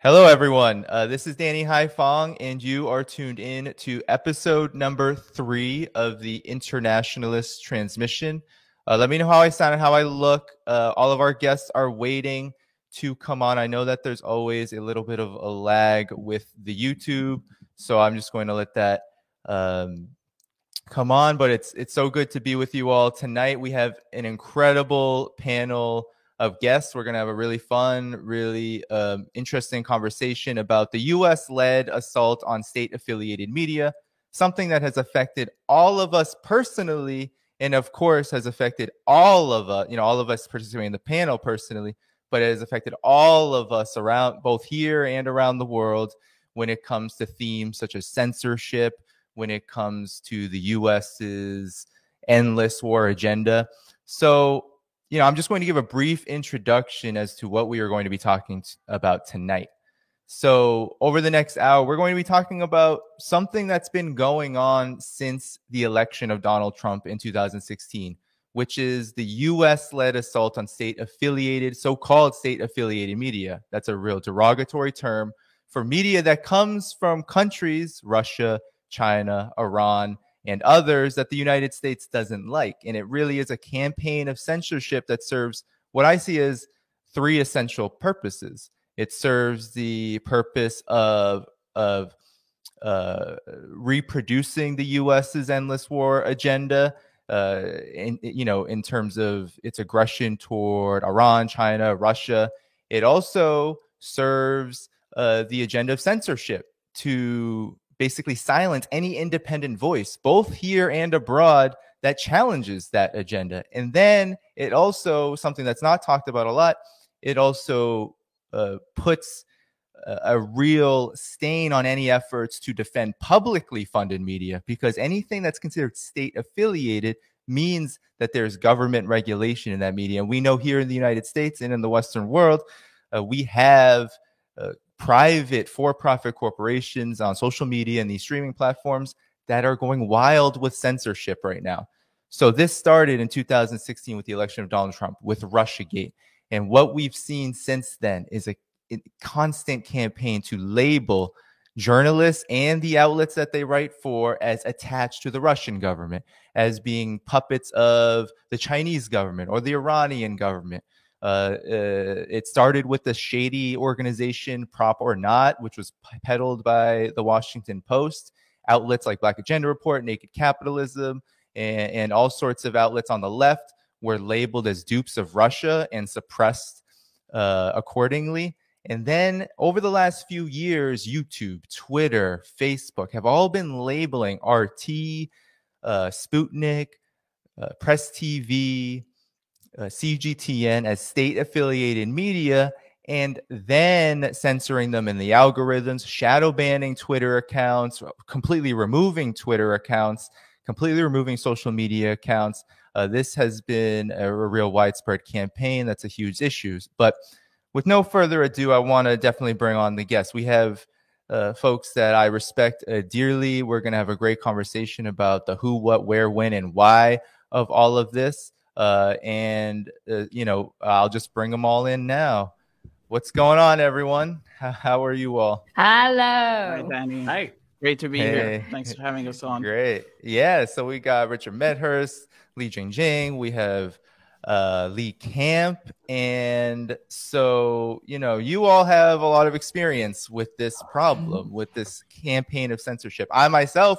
Hello, everyone. Uh, this is Danny Haiphong, and you are tuned in to episode number three of the Internationalist Transmission. Uh, let me know how I sound and how I look. Uh, all of our guests are waiting to come on. I know that there's always a little bit of a lag with the YouTube, so I'm just going to let that um, come on. But it's it's so good to be with you all tonight. We have an incredible panel of guests. We're going to have a really fun, really um, interesting conversation about the US led assault on state affiliated media, something that has affected all of us personally. And of course, has affected all of us, you know, all of us participating in the panel personally, but it has affected all of us around both here and around the world when it comes to themes such as censorship, when it comes to the US's endless war agenda. So you know, I'm just going to give a brief introduction as to what we are going to be talking about tonight. So, over the next hour, we're going to be talking about something that's been going on since the election of Donald Trump in 2016, which is the US led assault on state affiliated, so called state affiliated media. That's a real derogatory term for media that comes from countries, Russia, China, Iran, and others that the United States doesn't like. And it really is a campaign of censorship that serves what I see as three essential purposes. It serves the purpose of of uh, reproducing the U.S.'s endless war agenda, uh, in you know, in terms of its aggression toward Iran, China, Russia. It also serves uh, the agenda of censorship to basically silence any independent voice, both here and abroad, that challenges that agenda. And then it also, something that's not talked about a lot, it also uh, puts a, real stain on any efforts to defend publicly funded media because anything that's considered state affiliated means that there's government regulation in that media. And we know here in the United States and in the Western world, uh, we have uh, private for profit corporations on social media and these streaming platforms that are going wild with censorship right now. So this started in 2016 with the election of Donald Trump with Russiagate. And what we've seen since then is a, a constant campaign to label journalists and the outlets that they write for as attached to the Russian government, as being puppets of the Chinese government or the Iranian government uh, uh, it started with the shady organization Prop or Not, which was peddled by the Washington Post, outlets like Black Agenda Report, Naked Capitalism, and, and all sorts of outlets on the left were labeled as dupes of Russia and suppressed uh, accordingly. And then over the last few years, YouTube, Twitter, Facebook have all been labeling RT, uh, Sputnik, uh, Press TV, uh, CGTN as state affiliated media and then censoring them in the algorithms, shadow banning Twitter accounts, completely removing Twitter accounts, completely removing social media accounts. Uh, this has been a, a, real widespread campaign. That's a huge issue. But with no further ado, I want to definitely bring on the guests. We have uh, folks that I respect uh, dearly. We're going to have a great conversation about the who, what, where, when, and why of all of this. Uh, and uh, you know, I'll just bring them all in now. What's going on, everyone? How, how are you all? Hello. Hi, Danny. Hi. Great to be hey. here. Thanks for having us on. Great. Yeah. So we got Richard Medhurst, Li Jingjing. We have uh, Lee Camp. And so, you know, you all have a lot of experience with this problem, with this campaign of censorship. I myself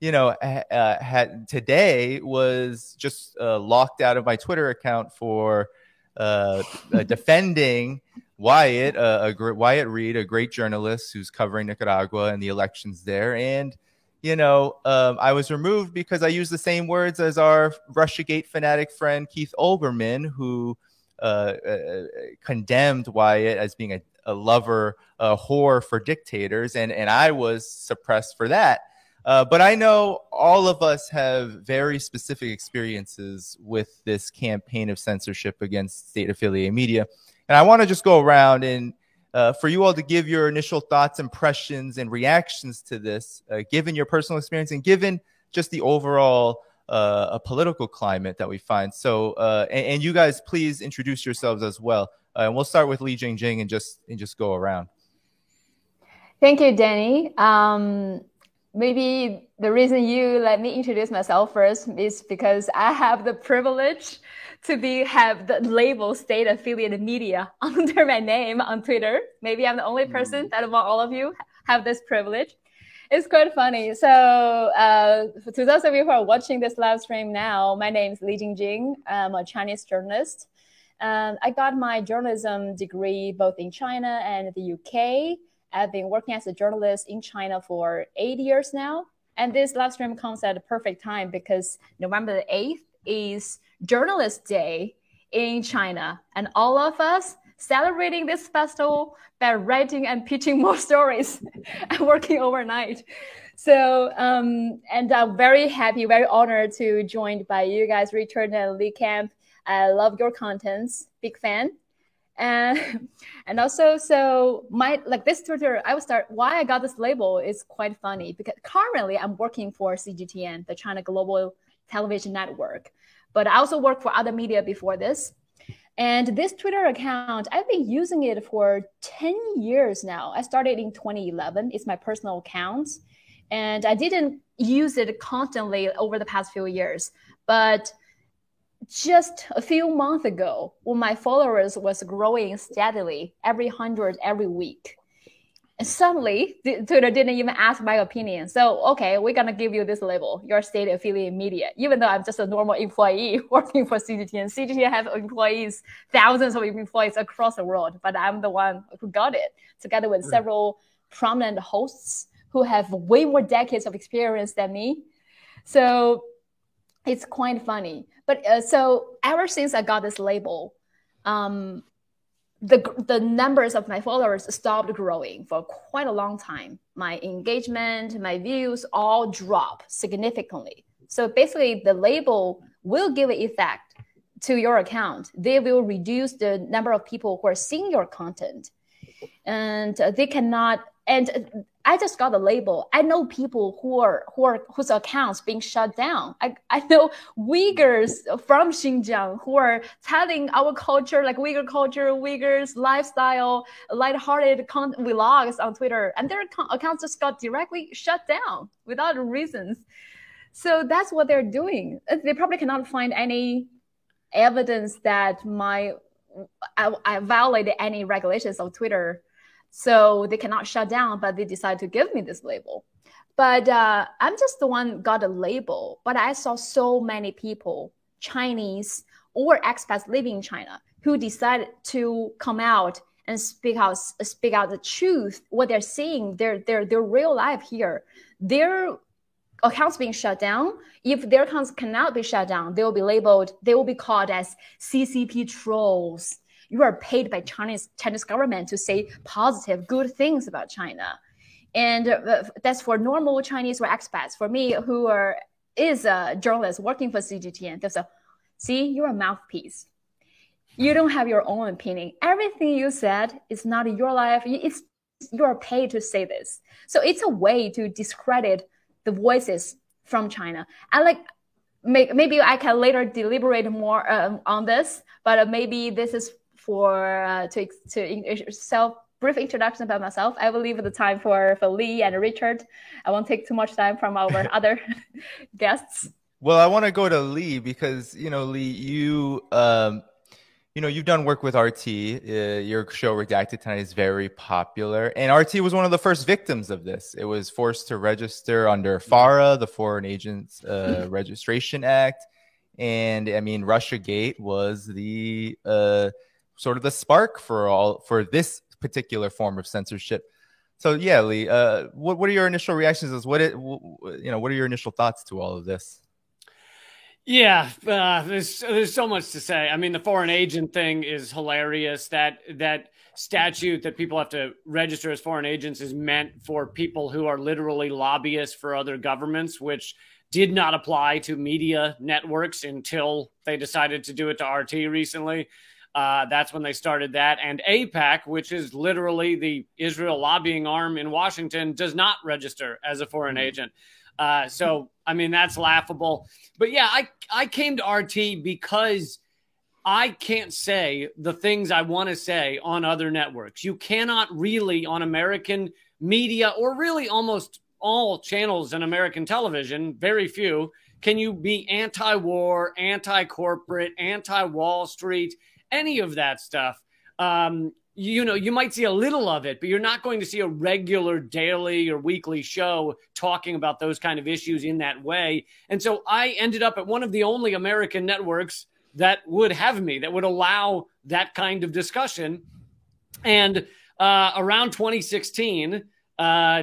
you know, uh, had today was just uh, locked out of my Twitter account for uh, uh defending Wyatt, uh, a, Wyatt Reed, a great journalist who's covering Nicaragua and the elections there, and you know, um, I was removed because I used the same words as our RussiaGate fanatic friend Keith Olbermann, who uh, condemned Wyatt as being a, a lover, a whore for dictators, and and I was suppressed for that. Uh, but I know all of us have very specific experiences with this campaign of censorship against state affiliated media. And I want to just go around and uh, for you all to give your initial thoughts, impressions, and reactions to this, uh, given your personal experience and given just the overall uh, political climate that we find. So, uh, and, and, you guys, please introduce yourselves as well. Uh, and we'll start with Li Jingjing and just and just go around. Thank you, Danny. Um, maybe the reason you let me introduce myself first is because I have the privilege to be have the label state affiliate media under my name on Twitter. Maybe I'm the only person mm. that among all of you have this privilege. It's quite funny. So, uh, to those of you who are watching this live stream now, my name is Li Jingjing. I'm a Chinese journalist. Um, I got my journalism degree both in China and the UK. I've been working as a journalist in China for eight years now. And this live stream comes at a perfect time because November the 8th is Journalist Day in China. And all of us celebrating this festival by writing and pitching more stories and working overnight. So, um, and I'm very happy, very honored to joined by you guys, Richard and Lee Camp. I love your contents, big fan. And, and also, so my, like this Twitter, I will start, why I got this label is quite funny because currently I'm working for CGTN, the China Global Television Network, but I also worked for other media before this. And this Twitter account, I've been using it for 10 years now. I started in 2011. It's my personal account. And I didn't use it constantly over the past few years. But just a few months ago, when my followers was growing steadily, every hundred every week, and suddenly Twitter didn't even ask my opinion. So, okay, we're gonna give you this label, your state affiliate media, even though I'm just a normal employee working for CGTN. CGTN have employees, thousands of employees across the world, but I'm the one who got it together with mm. several prominent hosts who have way more decades of experience than me. So it's quite funny. But uh, so ever since I got this label, um, the the numbers of my followers stopped growing for quite a long time. My engagement, my views all drop significantly. So basically, the label will give an effect to your account. They will reduce the number of people who are seeing your content, and they cannot. And I just got a label. I know people who are who are whose accounts being shut down. I, I know Uyghurs from Xinjiang who are telling our culture, like Uyghur culture, Uyghurs lifestyle, lighthearted content vlogs on Twitter, and their accounts just got directly shut down without reasons. So that's what they're doing. Uh, they probably cannot find any evidence that my uh, I, I violated any regulations of Twitter so they cannot shut down, but they decide to give me this label. But uh, I'm just the one got a label. But I saw so many people, Chinese or expats living in China, who decided to come out and speak out, speak out the truth, what they're seeing, their their their real life here. Their accounts being shut down. If their accounts cannot be shut down, they will be labeled. They will be called as CCP trolls you are paid by Chinese Chinese government to say positive, good things about China, and uh, that's for normal Chinese or expats. For me, who are is a journalist working for CGTN, there's a see you're a mouthpiece. You don't have your own opinion. Everything you said is not your life. It's you're paid to say this. So it's a way to discredit the voices from China. And like maybe I can later deliberate more um, on this, but maybe this is for uh, to to self brief introduction about myself. I will leave the time for for Lee and Richard. I won't take too much time from our other guests. Well, I want to go to Lee because you know Lee, you um, you know you've done work with RT. Uh, your show Redacted Tonight is very popular, and RT was one of the first victims of this. It was forced to register under FARA, the Foreign Agents uh, Registration Act, and I mean Russia Gate was the uh, sort of the spark for all for this particular form of censorship. So yeah, Lee, uh, what what are your initial reactions? As what it you know what are your initial thoughts to all of this? Yeah, uh, there's there's so much to say. I mean, the foreign agent thing is hilarious. That that statute that people have to register as foreign agents is meant for people who are literally lobbyists for other governments, which did not apply to media networks until they decided to do it to RT recently. Uh, that's when they started that. And AIPAC, which is literally the Israel lobbying arm in Washington, does not register as a foreign mm-hmm. agent. Uh, so, I mean, that's laughable. But yeah, I, I came to RT because I can't say the things I want to say on other networks. You cannot really on American media or really almost all channels in American television, very few, can you be anti war, anti corporate, anti Wall Street, any of that stuff. Um, you know, you might see a little of it, but you're not going to see a regular daily or weekly show talking about those kind of issues in that way. And so I ended up at one of the only American networks that would have me, that would allow that kind of discussion. And uh, around 2016, uh,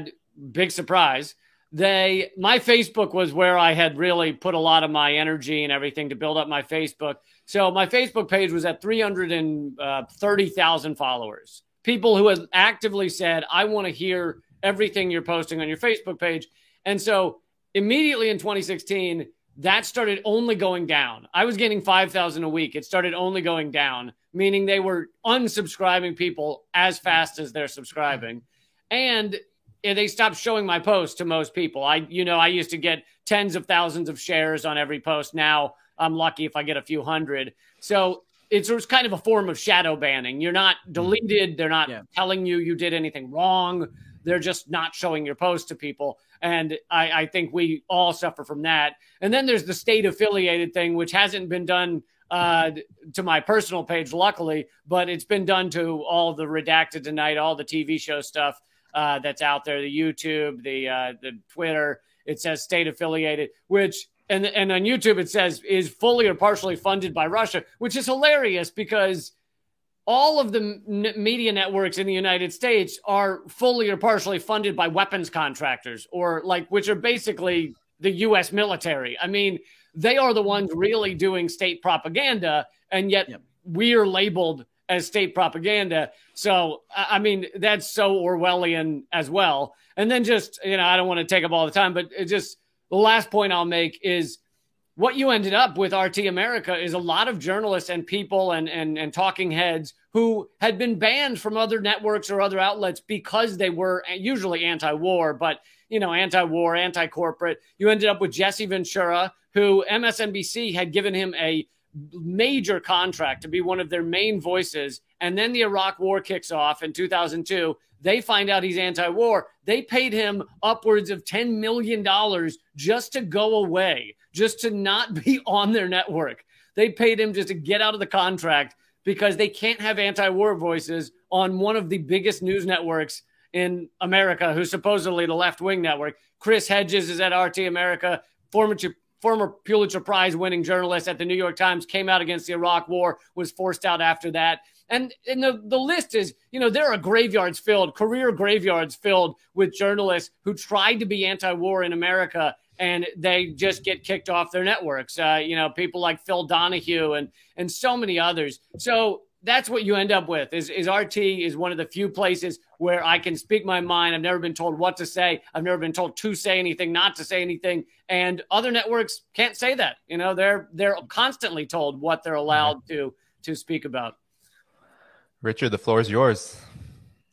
big surprise, they my Facebook was where I had really put a lot of my energy and everything to build up my Facebook. So my Facebook page was at 330,000 uh, followers. People who had actively said, "I want to hear everything you're posting on your Facebook page." And so immediately in 2016, that started only going down. I was getting 5,000 a week. It started only going down, meaning they were unsubscribing people as fast as they're subscribing. And they stopped showing my posts to most people. I, you know, I used to get tens of thousands of shares on every post. Now I'm lucky if I get a few hundred. So it's, it's kind of a form of shadow banning. You're not mm-hmm. deleted. They're not yeah. telling you you did anything wrong. They're just not showing your post to people. And I, I think we all suffer from that. And then there's the state affiliated thing, which hasn't been done uh, to my personal page, luckily, but it's been done to all the redacted tonight, all the TV show stuff uh, that's out there, the YouTube, the uh, the Twitter. It says state affiliated, which and and on YouTube it says is fully or partially funded by Russia, which is hilarious because all of the n- media networks in the United States are fully or partially funded by weapons contractors or like which are basically the US military. I mean, they are the ones really doing state propaganda and yet yep. we are labeled as state propaganda. So, I mean, that's so Orwellian as well. And then just, you know, I don't want to take up all the time, but it just the last point I'll make is what you ended up with RT America is a lot of journalists and people and, and, and talking heads who had been banned from other networks or other outlets because they were usually anti-war, but you know, anti-war, anti-corporate. You ended up with Jesse Ventura, who MSNBC had given him a major contract to be one of their main voices. And then the Iraq war kicks off in 2002. They find out he's anti war. They paid him upwards of $10 million just to go away, just to not be on their network. They paid him just to get out of the contract because they can't have anti war voices on one of the biggest news networks in America, who's supposedly the left wing network. Chris Hedges is at RT America, former former Pulitzer Prize winning journalist at the New York Times, came out against the Iraq War, was forced out after that. And, and the, the list is, you know, there are graveyards filled, career graveyards filled with journalists who tried to be anti war in America and they just get kicked off their networks. Uh, you know, people like Phil Donahue and, and so many others. So that's what you end up with is, is RT is one of the few places where I can speak my mind. I've never been told what to say. I've never been told to say anything, not to say anything. And other networks can't say that. You know, they're they're constantly told what they're allowed to to speak about. Richard, the floor is yours.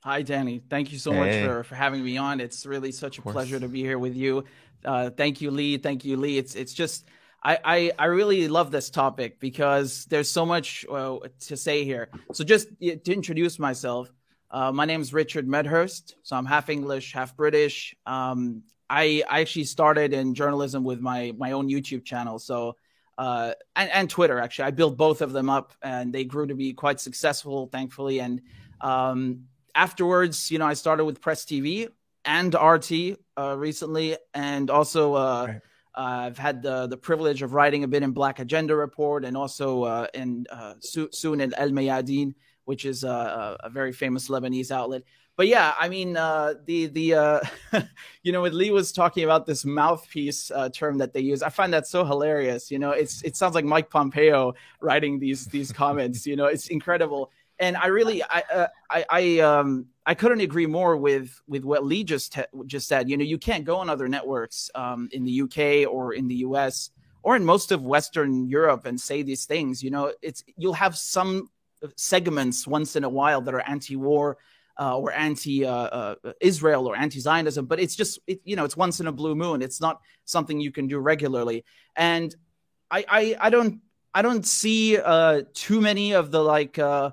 Hi, Danny. Thank you so hey. much for, for having me on. It's really such a pleasure to be here with you. Uh, thank you, Lee. Thank you, Lee. It's it's just I, I, I really love this topic because there's so much uh, to say here. So just to introduce myself, uh, my name is Richard Medhurst. So I'm half English, half British. Um, I, I actually started in journalism with my my own YouTube channel. So uh, and, and Twitter actually, I built both of them up, and they grew to be quite successful, thankfully. And um, afterwards, you know, I started with Press TV and RT uh, recently, and also. Uh, right uh, I've had the the privilege of writing a bit in Black Agenda Report and also uh, in uh, soon in El Mayadeen, which is a, a, very famous Lebanese outlet. But yeah, I mean uh, the the uh, you know when Li was talking about this mouthpiece uh, term that they use, I find that so hilarious. You know, it's it sounds like Mike Pompeo writing these these comments. You know, it's incredible and I really, I, uh, I, I, um, I couldn't agree more with with what Lee just te- just said. You know, you can't go on other networks um, in the UK or in the US or in most of Western Europe and say these things. You know, it's you'll have some segments once in a while that are anti-war uh, or anti-Israel uh, uh, or anti-Zionism, but it's just it, you know it's once in a blue moon. It's not something you can do regularly, and I, I, I don't I don't see uh, too many of the like, uh,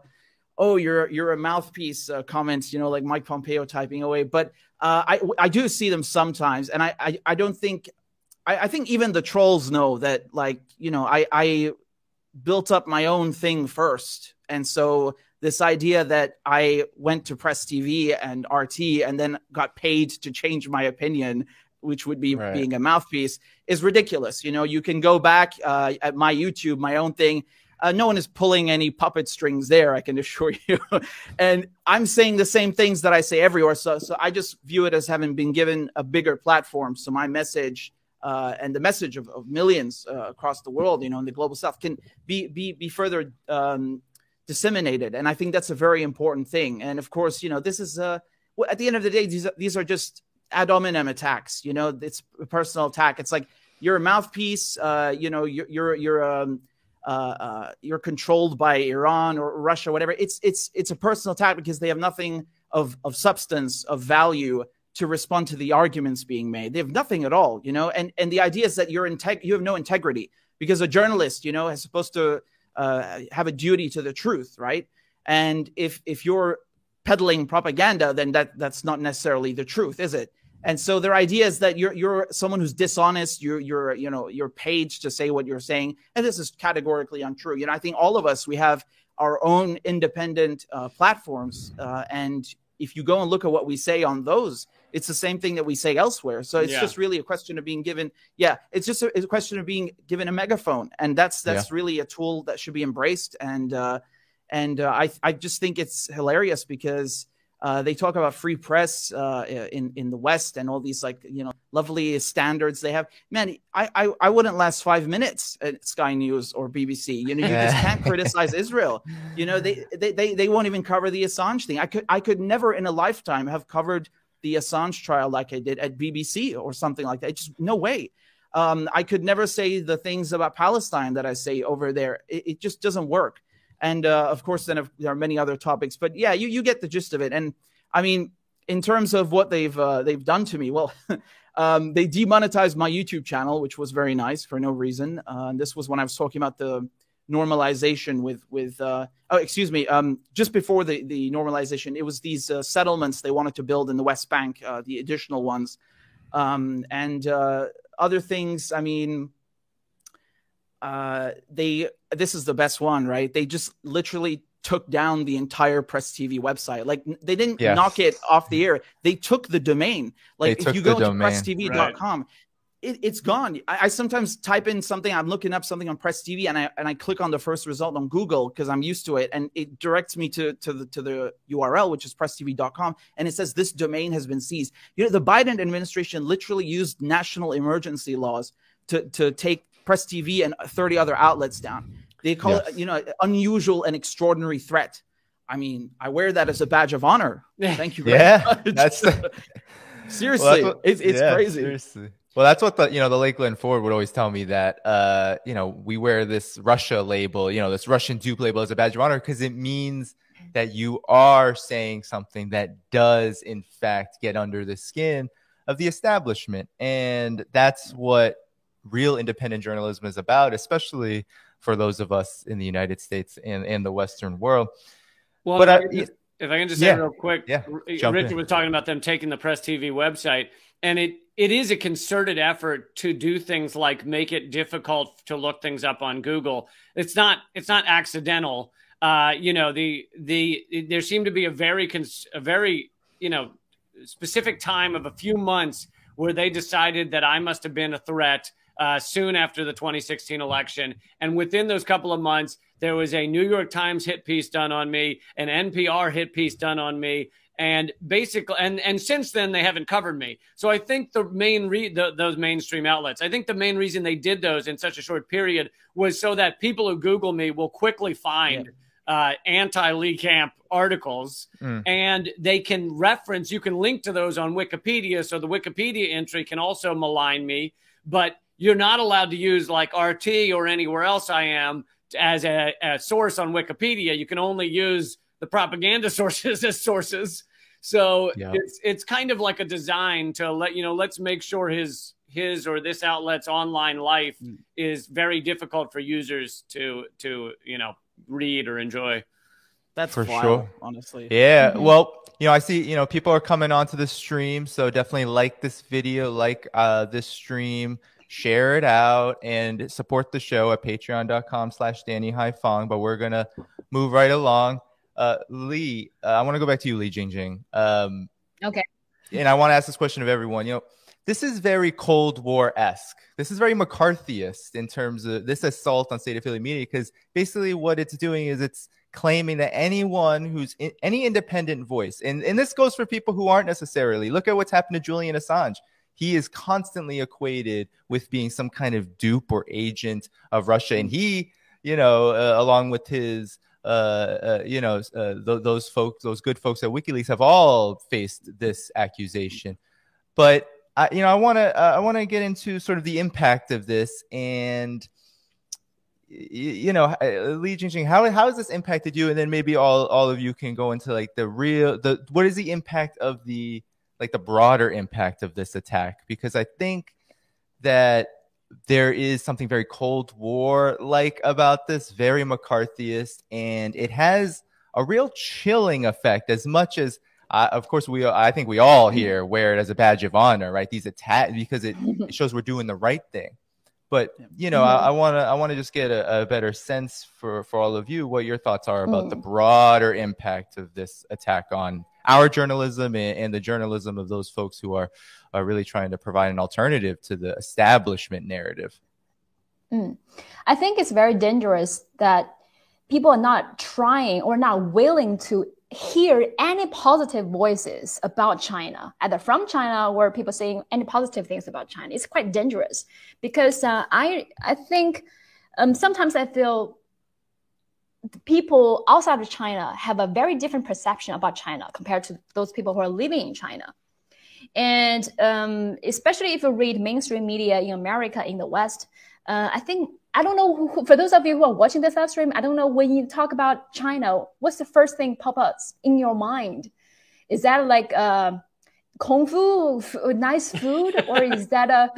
oh, you're you're a mouthpiece uh, comments, you know, like Mike Pompeo typing away. But uh, I I do see them sometimes, and I I, I don't think I, I think even the trolls know that like you know I I built up my own thing first, and so this idea that I went to Press TV and RT and then got paid to change my opinion which would be right. being a mouthpiece, is ridiculous. You know, you can go back uh, at my YouTube, my own thing. Uh, no one is pulling any puppet strings there, I can assure you. and I'm saying the same things that I say everywhere. So, so I just view it as having been given a bigger platform. So my message uh, and the message of, of millions uh, across the world, you know, in the global south can be be be further um, disseminated. And I think that's a very important thing. And of course, you know, this is uh, at the end of the day, these are, these are just ad hominem attacks. You know, it's a personal attack. It's like you're a mouthpiece. Uh, you know, you're you're you're um, uh, uh, you're controlled by Iran or Russia, whatever. It's it's it's a personal attack because they have nothing of of substance of value to respond to the arguments being made. They have nothing at all. You know, and and the idea is that you're integ- you have no integrity because a journalist, you know, is supposed to uh, have a duty to the truth, right? And if if you're peddling propaganda, then that that's not necessarily the truth, is it? And so their idea is that you're you're someone who's dishonest. You're you're you know you're paid to say what you're saying, and this is categorically untrue. You know, I think all of us we have our own independent uh, platforms, uh, and if you go and look at what we say on those, it's the same thing that we say elsewhere. So it's yeah. just really a question of being given. Yeah, it's just a, it's a question of being given a megaphone, and that's that's yeah. really a tool that should be embraced. And uh, and uh, I I just think it's hilarious because uh, they talk about free press uh, in in the West and all these like you know lovely standards they have. Man, I I, I wouldn't last five minutes at Sky News or BBC. You know, you just can't criticize Israel. You know, they, they they they won't even cover the Assange thing. I could I could never in a lifetime have covered the Assange trial like I did at BBC or something like that. Just no way. Um, I could never say the things about Palestine that I say over there. It, it just doesn't work. And uh, of course, then there are many other topics. But yeah, you you get the gist of it. And I mean, in terms of what they've uh, they've done to me, well. um, they demonetized my YouTube channel, which was very nice for no reason. Uh, this was when I was talking about the normalization with with uh, oh excuse me um, just before the the normalization it was these uh, settlements they wanted to build in the West Bank uh, the additional ones um, and other things I mean uh, they this is the best one, right? They just literally took down the entire Press TV website. Like they didn't yes. knock it off the air. They took the domain. Like if you go to presstv.com, right. it, it's gone. I, I, sometimes type in something. I'm looking up something on Press TV, and I and I click on the first result on Google because I'm used to it, and it directs me to to the to the URL, which is presstv.com, and it says this domain has been seized. You know, the Biden administration literally used national emergency laws to to take Press TV and 30 other outlets down. They call yes. it, you know, unusual and extraordinary threat. I mean, I wear that as a badge of honor. Thank you. yeah, much. that's the... seriously, well, that's what, it's, it's yeah, crazy. Seriously. Well, that's what the you know the late Glen Ford would always tell me that uh you know we wear this Russia label, you know this Russian dupe label as a badge of honor because it means that you are saying something that does in fact get under the skin of the establishment, and that's what real independent journalism is about, especially for those of us in the United States and, in the Western world. Well, but if, I, I just, if I can just say yeah, real quick, yeah, Richard in. was talking about them taking the Press TV website, and it it is a concerted effort to do things like make it difficult to look things up on Google. It's not it's not accidental. Uh, you know, the the there seemed to be a very cons- a very you know specific time of a few months where they decided that I must have been a threat uh, soon after the 2016 election. And within those couple of months, there was a New York Times hit piece done on me, an NPR hit piece done on me, and basically, and and since then they haven't covered me. So I think the main re- the, those mainstream outlets, I think the main reason they did those in such a short period was so that people who Google me will quickly find. Yeah. Uh, anti Lee Camp articles, mm. and they can reference. You can link to those on Wikipedia, so the Wikipedia entry can also malign me. But you're not allowed to use like RT or anywhere else I am as a, a source on Wikipedia. You can only use the propaganda sources as sources. So it's it's kind of like a design to let you know. Let's make sure his his or this outlet's online life mm. is very difficult for users to to you know read or enjoy. That's for wild, sure. Honestly, yeah. Mm-hmm. Well, you know, I see you know people are coming onto the stream, so definitely like this video, like uh, this stream, share it out, and support the show at Patreon.com/slash Danny Haiphong. But we're gonna move right along. Uh, Li, uh, I want to go back to you, Li Jingjing. Um, okay. And I want to ask this question of everyone. You know, this is very Cold War esque. This is very McCarthyist in terms of this assault on state affiliate media because basically what it's doing is it's claiming that anyone who's in, any independent voice, and, and this goes for people who aren't necessarily, look at what's happened to Julian Assange. He is constantly equated with being some kind of dupe or agent of Russia. And he, you know, uh, along with his uh, uh, you know, uh, th- those folks, those good folks at WikiLeaks have all faced this accusation. But I, you know, I want to uh, I want to get into sort of the impact of this and you know, uh, Li Jingjing, how how has this impacted you? And then maybe all all of you can go into like the real the what is the impact of the like the broader impact of this attack? Because I think that there is something very Cold War like about this, very McCarthyist, and it has a real chilling effect as much as of course, we I think we all mm-hmm. here wear it as a badge of honor, right? These attacks because it, it, shows we're doing the right thing. But you know, I want to I want to just get a, a, better sense for for all of you what your thoughts are about mm. the broader impact of this attack on our journalism and, and, the journalism of those folks who are are really trying to provide an alternative to the establishment narrative. Mm. I think it's very dangerous that people are not trying or not willing to hear any positive voices about China, either from China or people saying any positive things about China. It's quite dangerous because uh, I I think um, sometimes I feel people outside of China have a very different perception about China compared to those people who are living in China. And um, especially if you read mainstream media in America, in the West, uh, I think I don't know who, for those of you who are watching this live stream, I don't know when you talk about China, what's the first thing pop up in your mind? Is that like uh, kung fu, nice food, or is that a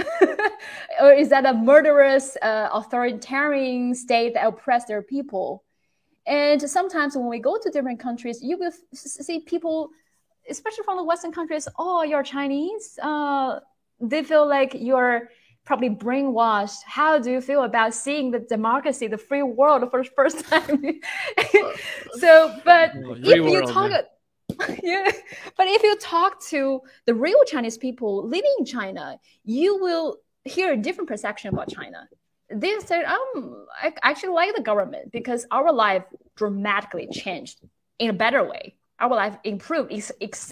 or is that a murderous uh, authoritarian state that oppress their people? And sometimes when we go to different countries, you will see people, especially from the Western countries, oh, you're Chinese. Uh, they feel like you're probably brainwashed. How do you feel about seeing the democracy, the free world for the first time? so, but if you talk, yeah, but if you talk to the real Chinese people living in China, you will hear a different perception about China. They said, um, I actually like the government because our life dramatically changed in a better way our life improved,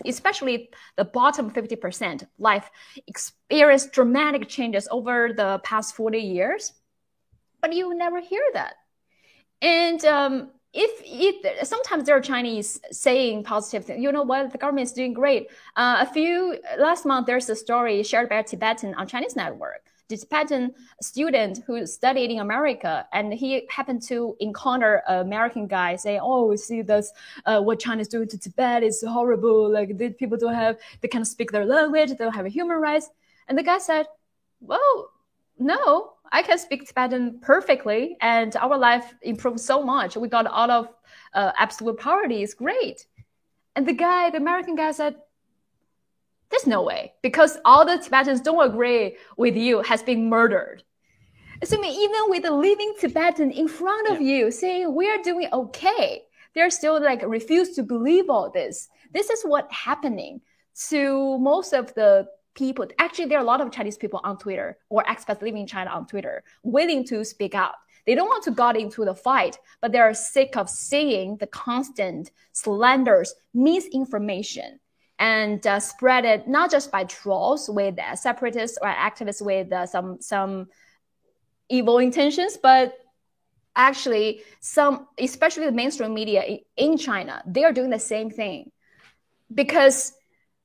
especially the bottom 50% life experienced dramatic changes over the past 40 years. But you never hear that. And um, if it, sometimes there are Chinese saying positive things, you know what, the government is doing great. Uh, a few last month, there's a story shared by a Tibetan on Chinese network Tibetan student who studied in America, and he happened to encounter an American guy saying, "Oh, see this, uh, what China is doing to Tibet is horrible. Like the people don't have, they can't speak their language, they don't have human rights." And the guy said, "Well, no, I can speak Tibetan perfectly, and our life improved so much. We got out of uh, absolute poverty. It's great." And the guy, the American guy, said, there's no way because all the Tibetans don't agree with you has been murdered. So I mean, even with a living Tibetan in front of yeah. you saying we are doing okay, they're still like refuse to believe all this. This is what happening to most of the people. Actually, there are a lot of Chinese people on Twitter or expats living in China on Twitter willing to speak out. They don't want to get into the fight, but they are sick of seeing the constant slanders, misinformation and uh, spread it not just by trolls with separatists or activists with uh, some some evil intentions, but actually some, especially the mainstream media in China, they are doing the same thing because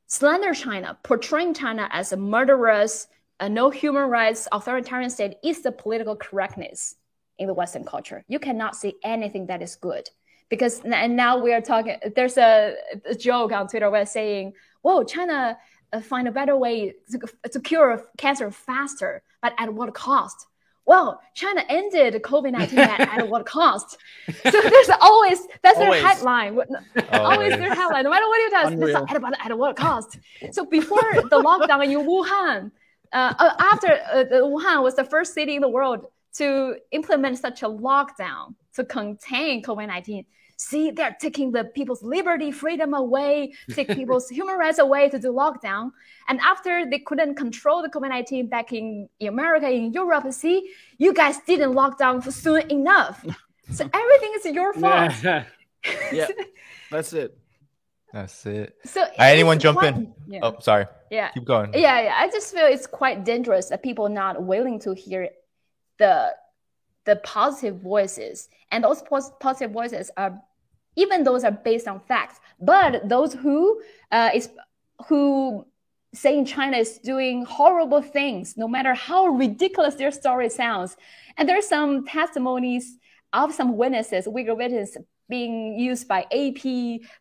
slander China, portraying China as a murderous, a no human rights authoritarian state is the political correctness in the Western culture. You cannot see anything that is good because and now we are talking there's a, a joke on twitter where saying whoa china uh, find a better way to, to cure cancer faster, but at what cost? Well, China ended COVID 19 at, at what cost? So there's always, that's always. their headline. Always. always their headline. No matter what you do, at, at what cost? So before the lockdown in Wuhan, uh, uh, after uh, Wuhan was the first city in the world to implement such a lockdown to contain COVID 19 see they're taking the people's liberty freedom away take people's human rights away to do lockdown. And after they couldn't control the covid-19 back in america in europe see you guys didn't lock down soon enough. So everything is your fault. Yeah, yeah. that's it. That's it. So anyone jump quite, in yeah. oh sorry. Yeah. Keep going. Yeah yeah. I just feel it's quite dangerous that people are not willing to hear the the positive voices. And those positive voices are even those are based on facts. But those who uh, is who saying china is doing horrible things no matter how ridiculous their story sounds. And there's some testimonies of some witnesses Uyghur witnesses being used by ap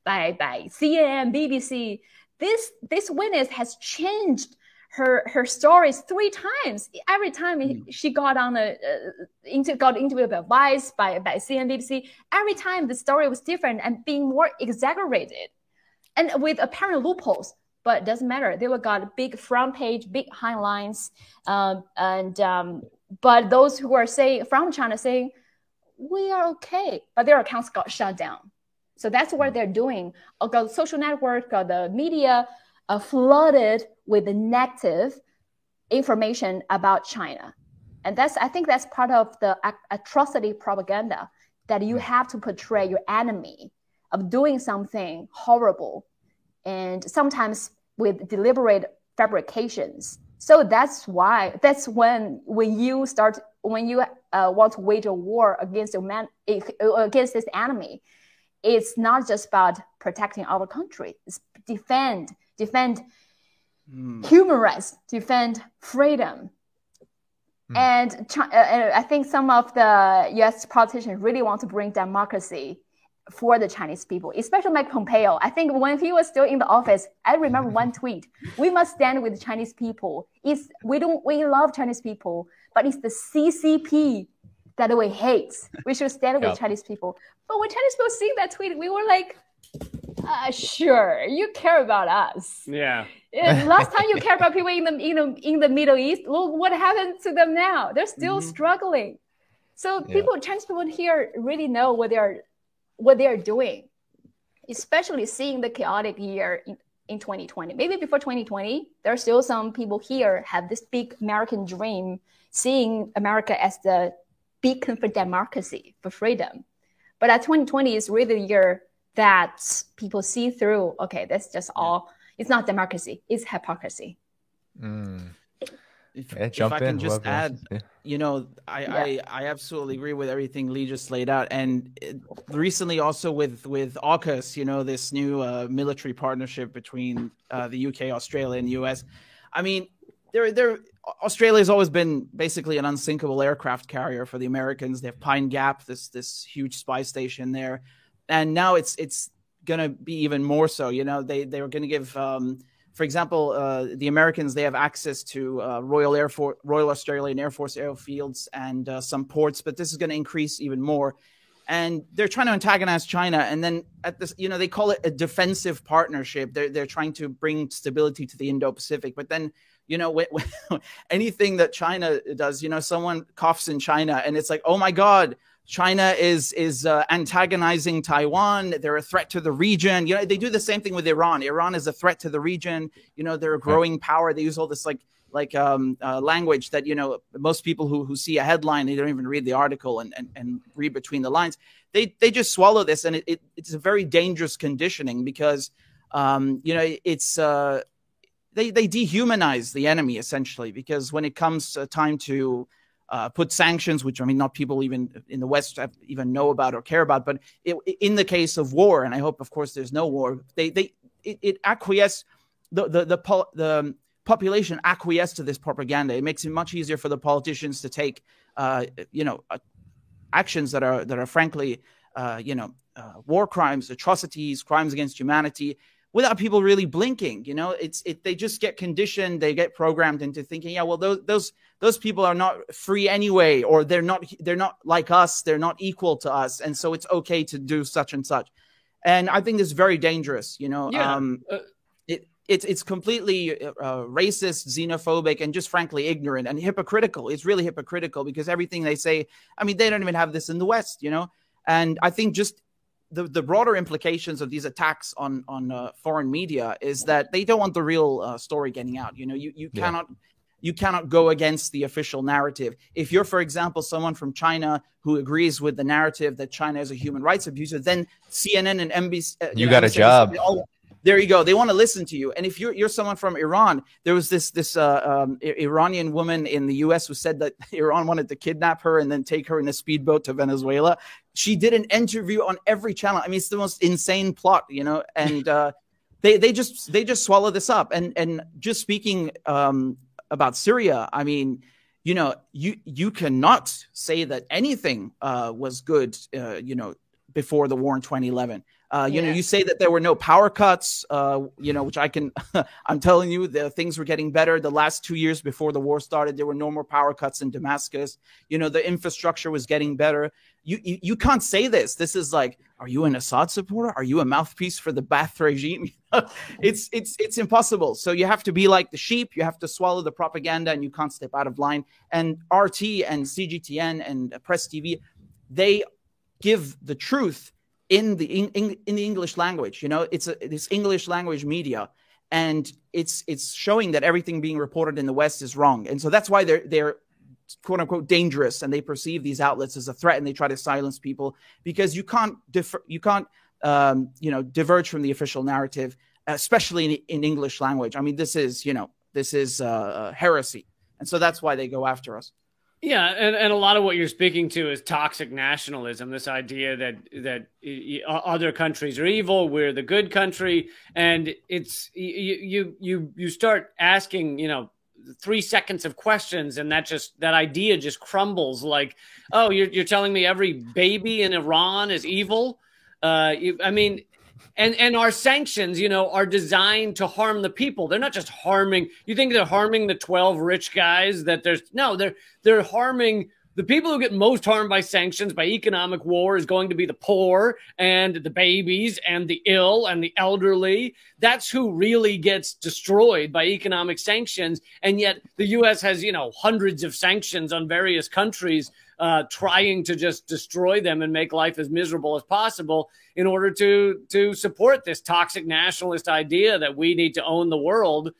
by by cnn bbc this this witness has changed her her stories three times. Every time mm. she got on a uh, into, got interviewed by Vice by by CNBC, every time the story was different and being more exaggerated, and with apparent loopholes. But it doesn't matter. They were got big front page, big headlines, um, and um, but those who are saying from China saying we are okay, but their accounts got shut down. So that's what mm. they're doing. Got social network, got the media uh, flooded with negative information about China. And that's, I think that's part of the atrocity propaganda that you have to portray your enemy of doing something horrible and sometimes with deliberate fabrications. So that's why, that's when, when you start, when you uh, want to wage a war against, your man, against this enemy, it's not just about protecting our country, it's defend defend mm. human rights, defend freedom. Mm. And I think some of the US politicians really want to bring democracy for the Chinese people, especially Mike Pompeo. I think when he was still in the office, I remember one tweet: "We must stand with Chinese people. It's we don't we love Chinese people, but it's the CCP that we hate. We should stand with. Chinese people." But when Chinese people see that tweet, we were like, uh, sure, you care about us. Yeah. last time you cared about people in the in the, in the Middle East, look what happened to them now. They're still mm-hmm. struggling. So yeah. people, Chinese people here really know what they're what they're doing, especially seeing the chaotic year in, in 2020. Maybe before 2020, there are still some people here have this big American dream, seeing America as the beacon for democracy, for freedom. But at 2020 is really the year that people see through okay that's just all it's not democracy it's hypocrisy mm. if, yeah, if i can just add you know I, yeah. I i absolutely agree with everything Li just laid out and recently also with with AUKUS you know this new uh, military partnership between uh, the uk australia and the us i mean there there Australia has always been basically an unsinkable aircraft carrier for the Americans. They have Pine Gap, this this huge spy station there and now it's it's gonna be even more so. You know, they they were gonna give, um, for example, uh, the Americans they have access to uh, Royal Air Force, Royal Australian Air Force airfields and uh, some ports, but this is going to increase even more. And they're trying to antagonize China, and then at this, you know, they call it a defensive partnership. They're they're trying to bring stability to the Indo-Pacific, but then you know, when, when, anything that China does, you know, someone coughs in China, and it's like, oh my God, China is is uh, antagonizing Taiwan. They're a threat to the region. You know, they do the same thing with Iran. Iran is a threat to the region. You know, they're a growing power. They use all this like like um, uh, language that you know most people who who see a headline they don't even read the article and and, and read between the lines. They they just swallow this, and it, it it's a very dangerous conditioning because um, you know it's. Uh, they, they dehumanize the enemy essentially because when it comes uh, time to uh, put sanctions, which I mean, not people even in the West even know about or care about. But it, in the case of war, and I hope, of course, there's no war, they they it, it acquiesce the the the, the population acquiesce to this propaganda. It makes it much easier for the politicians to take, uh, you know, uh, actions that are that are frankly, uh, you know, uh, war crimes, atrocities, crimes against humanity. without people really blinking. You know, it's it they just get conditioned, they get programmed into thinking, yeah, well those those those people are not free anyway, or they're not they're not like us, they're not equal to us, and so it's okay to do such and such. And I think it's very dangerous. You know, yeah. um, uh, it it's it's completely uh, racist, xenophobic, and just frankly ignorant and hypocritical. It's really hypocritical because everything they say, I mean, they don't even have this in the West. You know. And I think just the, the broader implications of these attacks on on uh, foreign media is that they don't want the real uh, story getting out. You know, you you yeah. cannot you cannot go against the official narrative. If you're, for example, someone from China who agrees with the narrative that China is a human rights abuser, then CNN and NBC uh, you, got a job. All, there you go. They want to listen to you. And if you're you're someone from Iran, there was this this uh, um, Iranian woman in the U.S. who said that Iran wanted to kidnap her and then take her in a speedboat to Venezuela. She did an interview on every channel. I mean, it's the most insane plot, you know. And uh, they they just they just swallow this up. And and just speaking um, about Syria, I mean, you know, you you cannot say that anything uh, was good, uh, you know, before the war in 2011. Uh, you yeah. know, you say that there were no power cuts, uh, you know, which I can, I'm telling you, the things were getting better. The last two years before the war started, there were no more power cuts in Damascus. You know, the infrastructure was getting better. You, you, you can't say this. This is like, are you an Assad supporter? Are you a mouthpiece for the Ba'ath regime? it's, it's, it's impossible. So you have to be like the sheep. You have to swallow the propaganda and you can't step out of line. And RT and CGTN and Press TV, they give the truth in the in, in the English language. You know, it's a it's English language media, and it's it's showing that everything being reported in the West is wrong, and so that's why they're they're quote unquote dangerous, and they perceive these outlets as a threat, and they try to silence people because you can't differ, you can't um, you know diverge from the official narrative, especially in, in English language. I mean, this is you know this is uh, heresy, and so that's why they go after us. Yeah, and, and a lot of what you're speaking to is toxic nationalism. This idea that that other countries are evil, we're the good country, and it's you you you you start asking, you know, three seconds of questions, and that just that idea just crumbles. Like, oh, you're you're telling me every baby in Iran is evil? Uh, you, I mean, and and our sanctions you know are designed to harm the people. They're not just harming. You think they're harming the 12 rich guys that there's no they're they're harming the people who get most harmed by sanctions by economic war is going to be the poor and the babies and the ill and the elderly. That's who really gets destroyed by economic sanctions. And yet the US has you know hundreds of sanctions on various countries uh, trying to just destroy them and make life as miserable as possible in order to to support this toxic nationalist idea that we need to own the world.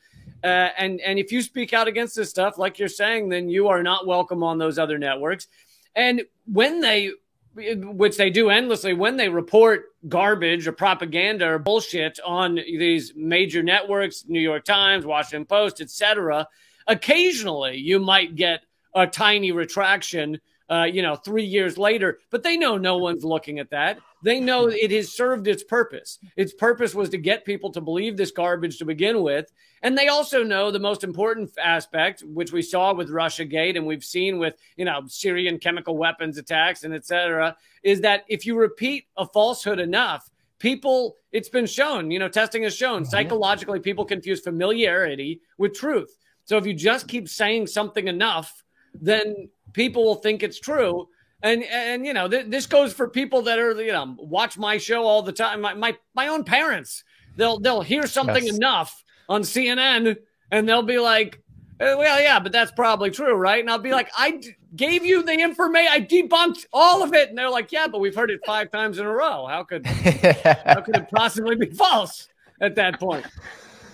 Uh, and and if you speak out against this stuff, like you're saying, then you are not welcome on those other networks. And when they, which they do endlessly, when they report garbage or propaganda or bullshit on these major networks, New York Times, Washington Post, etc., occasionally you might get a tiny retraction uh, you know, three years later. But they know no one's looking at that. They know it has served its purpose. Its purpose was to get people to believe this garbage to begin with. And they also know the most important aspect, which we saw with Russia Gate and we've seen with, you know, Syrian chemical weapons attacks and et cetera, is that if you repeat a falsehood enough, people, it's been shown, you know, testing has shown mm-hmm. psychologically people confuse familiarity with truth. So if you just keep saying something enough, then people will think it's true. And and you know th- this goes for people that are you know watch my show all the time. My my, my own parents they'll they'll hear something yes. enough on CNN and they'll be like, eh, well yeah, but that's probably true, right? And I'll be like, I d- gave you the information, I debunked all of it, and they're like, yeah, but we've heard it five times in a row. How could how could it possibly be false at that point?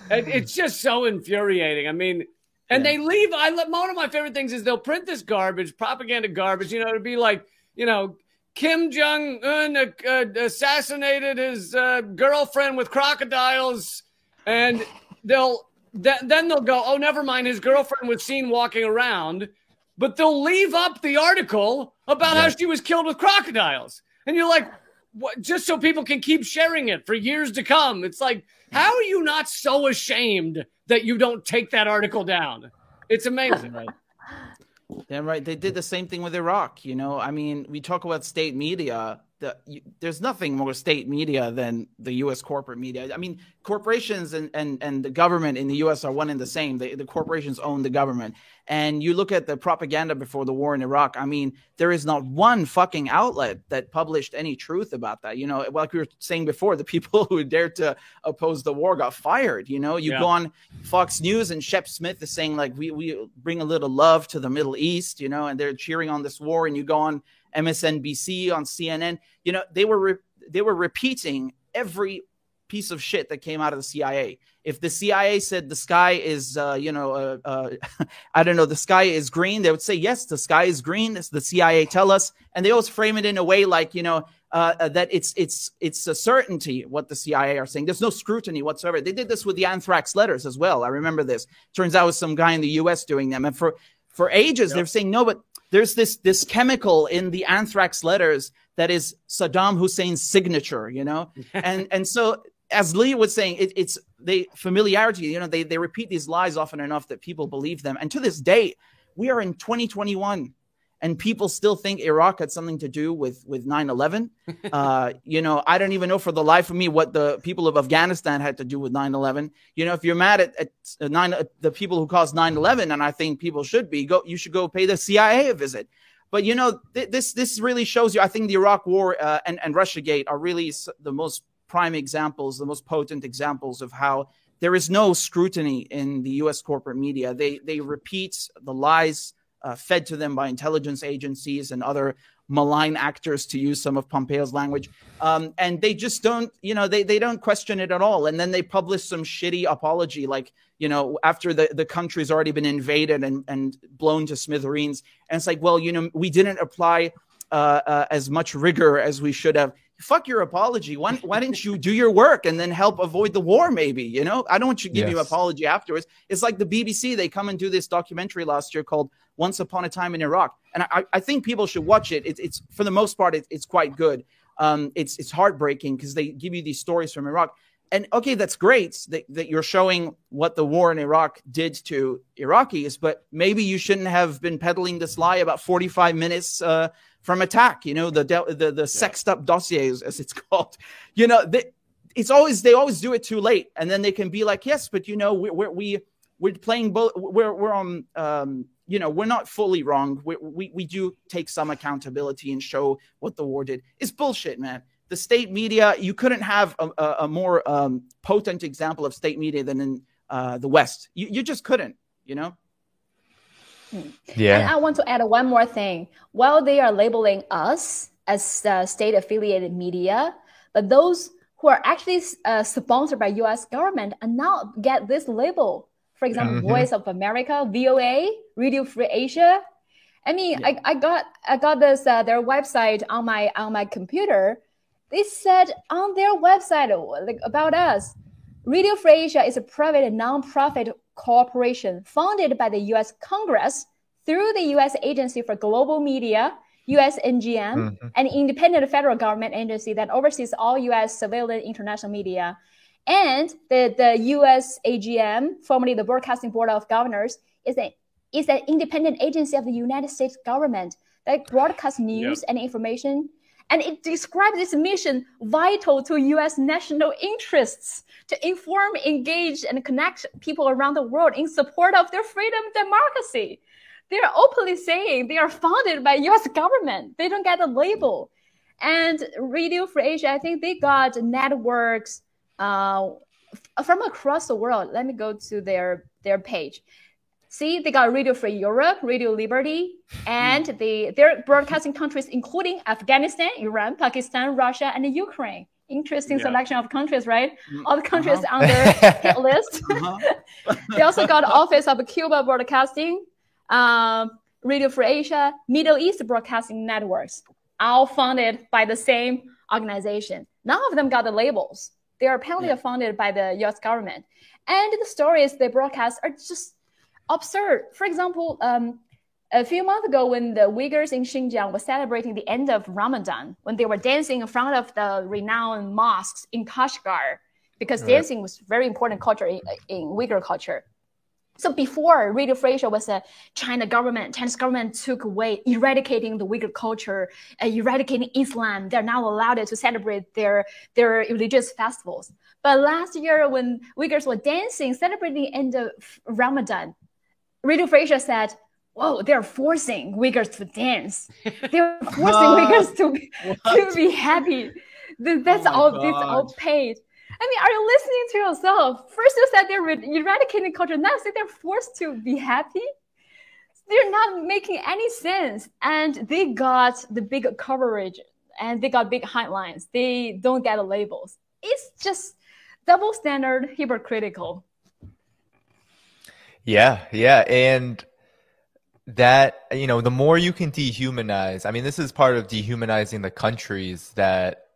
It, it's just so infuriating. I mean and yeah. they leave. I let one of my favorite things is they'll print this garbage, propaganda garbage. You know, to be like, you know, Kim Jong Un uh, assassinated his uh, girlfriend with crocodiles, and they'll th- then they'll go, oh, never mind, his girlfriend was seen walking around, but they'll leave up the article about yeah. how she was killed with crocodiles, and you're like, what? Just so people can keep sharing it for years to come. It's like, how are you not so ashamed that you don't take that article down. It's amazing. Right. Yeah, right. They did the same thing with Iraq. You know, I mean, we talk about state media, the you, there's nothing more state media than the U.S. corporate media. I mean, corporations and and and the government in the U.S. are one and the same. The, the corporations own the government, and you look at the propaganda before the war in Iraq. I mean, there is not one fucking outlet that published any truth about that. You know, like we were saying before, the people who dared to oppose the war got fired. You know, you yeah. go on Fox News and Shep Smith is saying like we we bring a little love to the Middle East. You know, and they're cheering on this war, and you go on MSNBC, on CNN. You know, they were re- they were repeating every piece of shit that came out of the CIA. If the CIA said the sky is, uh, you know, uh, uh, I don't know, the sky is green, they would say yes, the sky is green. As the CIA tell us, and they always frame it in a way like, you know, uh, uh, that it's it's it's a certainty what the CIA are saying. There's no scrutiny whatsoever. They did this with the anthrax letters as well. I remember this. Turns out it was some guy in the U.S. doing them, and for for ages yep. they're saying no, but there's this this chemical in the anthrax letters that is Saddam Hussein's signature, you know, and and so as Lee was saying, it, it's the familiarity, you know, they they repeat these lies often enough that people believe them, and to this day, we are in 2021 and people still think Iraq had something to do with with 9/11. Uh, you know, I don't even know for the life of me what the people of Afghanistan had to do with 9/11. You know, if you're mad at, at nine the people who caused 9/11, and I think people should be go, you should go pay the CIA a visit. But you know, th- this this really shows you. I think the Iraq War uh, and and RussiaGate are really the most prime examples, the most potent examples of how there is no scrutiny in the U.S. corporate media. They they repeat the lies uh, fed to them by intelligence agencies and other malign actors to use some of Pompeo's language. Um, and they just don't, you know, they, they don't question it at all. And then they publish some shitty apology, like, you know, after the, the country's already been invaded and, and blown to smithereens. And it's like, well, you know, we didn't apply uh, uh, as much rigor as we should have fuck your apology. Why, why didn't you do your work and then help avoid the war? Maybe you know. I don't want you to give yes. you an apology afterwards. It's like the BBC. They come and do this documentary last year called "Once Upon a Time in Iraq," and I, I think people should watch it. It's, it's for the most part, it, it's quite good. Um, it's it's heartbreaking because they give you these stories from Iraq. And okay, that's great that, that you're showing what the war in Iraq did to Iraqis, but maybe you shouldn't have been peddling this lie about 45 minutes uh, from attack you know the the the sexed up dossiers as it's called you know they, it's always they always do it too late and then they can be like yes but you know we're, we're we we're playing both we're we're on um you know we're not fully wrong we, we we do take some accountability and show what the war did it's bullshit man the state media you couldn't have a, a, a more um, potent example of state media than in uh, the west you, you just couldn't you know yeah. And I want to add one more thing. While they are labeling us as uh, state affiliated media, but those who are actually uh, sponsored by U.S. government and now get this label. For example, mm-hmm. Voice of America, VOA, Radio Free Asia. I mean, yeah. I, I got I got this uh, their website on my on my computer. They said on their website like about us, Radio Free Asia is a private non-profit corporation founded by the US Congress through the US Agency for Global Media, USAGM, mm-hmm. an independent federal government agency that oversees all US civilian international media. And the, the US AGM, formerly the Broadcasting Board of Governors, is, a, is an independent agency of the United States government that broadcasts news yep. and information and it describes its mission vital to U.S. national interests to inform, engage, and connect people around the world in support of their freedom democracy. They are openly saying they are funded by U.S. government. They don't get a label. And Radio Free Asia, I think they got networks uh, from across the world. Let me go to their their page. See, they got Radio Free Europe, Radio Liberty, and hmm. they they're broadcasting countries including Afghanistan, Iran, Pakistan, Russia, and Ukraine. Interesting yeah. selection of countries, right? Hmm. All the countries uh-huh. on their hit list. Uh-huh. they also got Office of Cuba Broadcasting, um, Radio Free Asia, Middle East Broadcasting Networks, all funded by the same organization. None of them got the labels. They are apparently yeah. funded by the U.S. government, and the stories they broadcast are just absurd. For example, um, a few months ago, when the Uyghurs in Xinjiang were celebrating the end of Ramadan, when they were dancing in front of the renowned mosques in Kashgar, because dancing was very important culture in, in Uyghur culture. So before Radio Free Asia was a China government, Chinese government took away eradicating the Uyghur culture, uh, eradicating Islam. They're now allowed to celebrate their their religious festivals. But last year, when Uyghurs were dancing, celebrating the end of Ramadan, Radio Free Asia said, "Whoa, they're forcing Uyghurs to dance. They're forcing Uyghurs to to be happy. That's oh all. It's all paid." I mean, are you listening to yourself? First, you said they're eradicating culture. Now, say they're forced to be happy. They're not making any sense. And they got the big coverage and they got big headlines. They don't get the labels. It's just double standard, hypocritical. Yeah, yeah. And that, you know, the more you can dehumanize, I mean, this is part of dehumanizing the countries that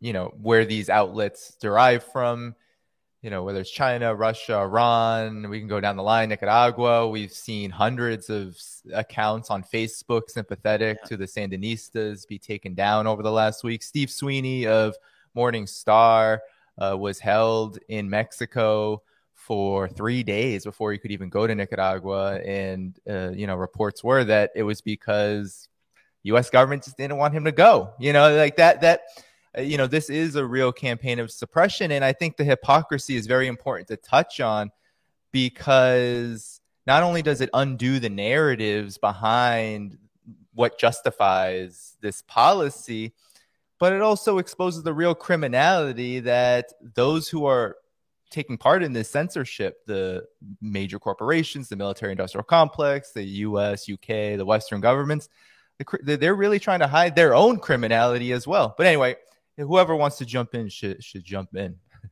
you know where these outlets derive from. You know whether it's china russia iran we can go down the line nicaragua. We've seen hundreds of accounts on facebook sympathetic yeah. to the sandinistas be taken down over the last week. Steve sweeney of morning star uh, was held in mexico for three days before he could even go to nicaragua. And uh, you know reports were that it was because us government just didn't want him to go you know like that that Uh, you know, this is a real campaign of suppression. And I think the hypocrisy is very important to touch on because not only does it undo the narratives behind what justifies this policy, but it also exposes the real criminality that those who are taking part in this censorship, the major corporations, the military industrial complex, the US, UK, the Western governments, they're really trying to hide their own criminality as well. But anyway, whoever wants to jump in should should jump in.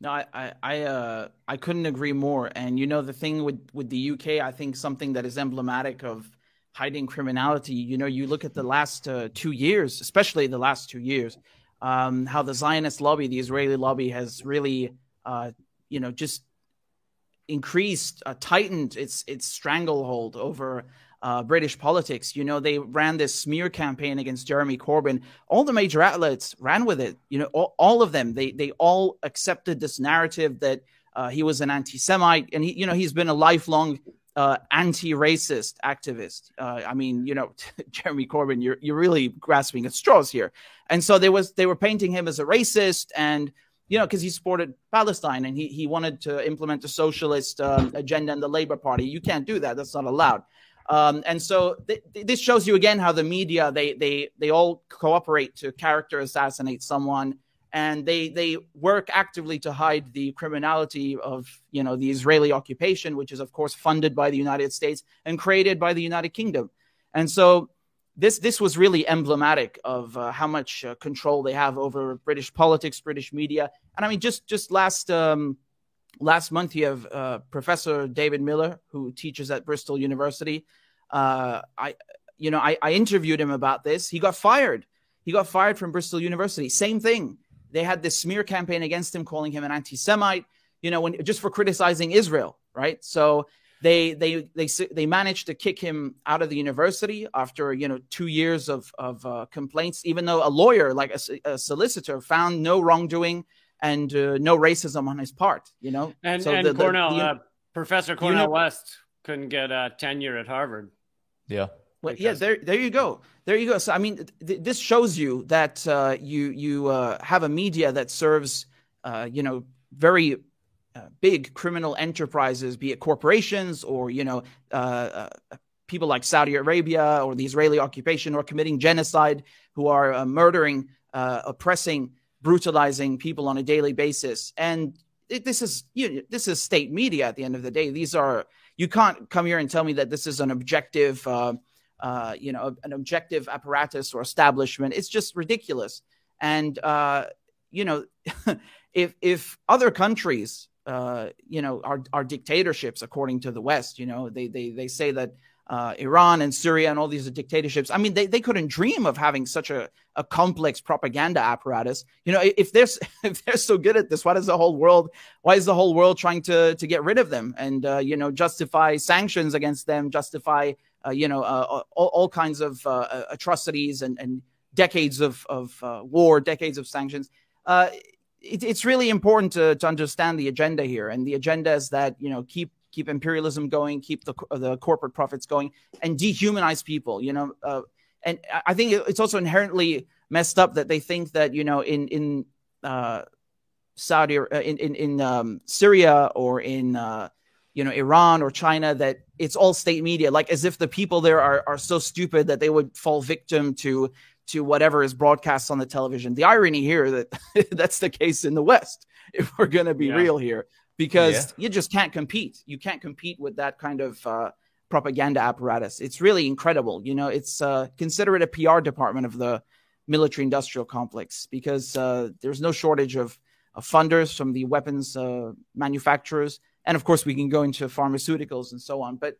no, I I uh, I couldn't agree more. And you know the thing with with the UK, I think something that is emblematic of hiding criminality. You know, you look at the last uh, two years, especially the last two years, um, how the Zionist lobby, the Israeli lobby, has really, uh, you know, just increased, uh, tightened its its stranglehold over uh, British politics. You know, they ran this smear campaign against Jeremy Corbyn. All the major outlets ran with it. You know, all, all of them. They they all accepted this narrative that uh, he was an anti-Semite, and he, you know, he's been a lifelong uh, anti-racist activist. Uh, I mean, you know, Jeremy Corbyn, you're you're really grasping at straws here. And so there was they were painting him as a racist and you know, because he supported Palestine and he, he wanted to implement a socialist uh, agenda in the Labour Party. You can't do that. That's not allowed. Um, and so th- this shows you again how the media they they they all cooperate to character assassinate someone, and they they work actively to hide the criminality of you know the Israeli occupation, which is of course funded by the United States and created by the United Kingdom. And so this this was really emblematic of uh, how much uh, control they have over British politics, British media, and I mean just just last. Um, last month you have uh, professor david miller who teaches at bristol university uh, I, you know, I, I interviewed him about this. He got fired. He got fired from Bristol University. Same thing. They had this smear campaign against him, calling him an anti-Semite. You know, when just for criticizing Israel, right? So they they they they managed to kick him out of the university after you know two years of of uh, complaints. Even though a lawyer, like a, a solicitor, found no wrongdoing and uh, no racism on his part. You know, and, so and the, Cornel, the, uh, Professor Cornel West couldn't get a tenure at Harvard. Yeah. Well, yeah, there, there you go. There you go. So, I mean, th- this shows you that uh, you you uh, have a media that serves, uh, you know, very uh, big criminal enterprises, be it corporations or you know, uh, uh, people like Saudi Arabia or the Israeli occupation, or committing genocide, who are murdering, oppressing, brutalizing people on a daily basis. And it, this is you know, this is state media. At the end of the day, these are you can't come here and tell me that this is an objective, uh, uh, you know, an objective apparatus or establishment. It's just ridiculous. And uh, you know, if if other countries, uh, you know, are are dictatorships according to the West, you know, they they they say that uh, Iran and Syria and all these dictatorships. I mean, they, they couldn't dream of having such a, a complex propaganda apparatus. You know, if they're if they're so good at this, why does the whole world why is the whole world trying to to get rid of them and uh, you know justify sanctions against them, justify uh, you know uh, uh, all, all, kinds of uh, atrocities and, and decades of of war, decades of sanctions. It, it's really important to, to understand the agenda here, and the agenda is that you know keep keep imperialism going, keep the the corporate profits going, and dehumanize people. You know, uh, and I think it's also inherently messed up that they think that you know in in uh, Saudi uh, in in, in um, Syria or in uh, you know Iran or China that it's all state media, like as if the people there are are so stupid that they would fall victim to to whatever is broadcast on the television. The irony here that that's the case in the West, if we're going to be yeah. real here, because yeah. you just can't compete. You can't compete with that kind of uh, propaganda apparatus. It's really incredible. You know, it's uh, consider it a PR department of the military industrial complex because uh, there's no shortage of, of, funders from the weapons uh, manufacturers. And of course, we can go into pharmaceuticals and so on. But,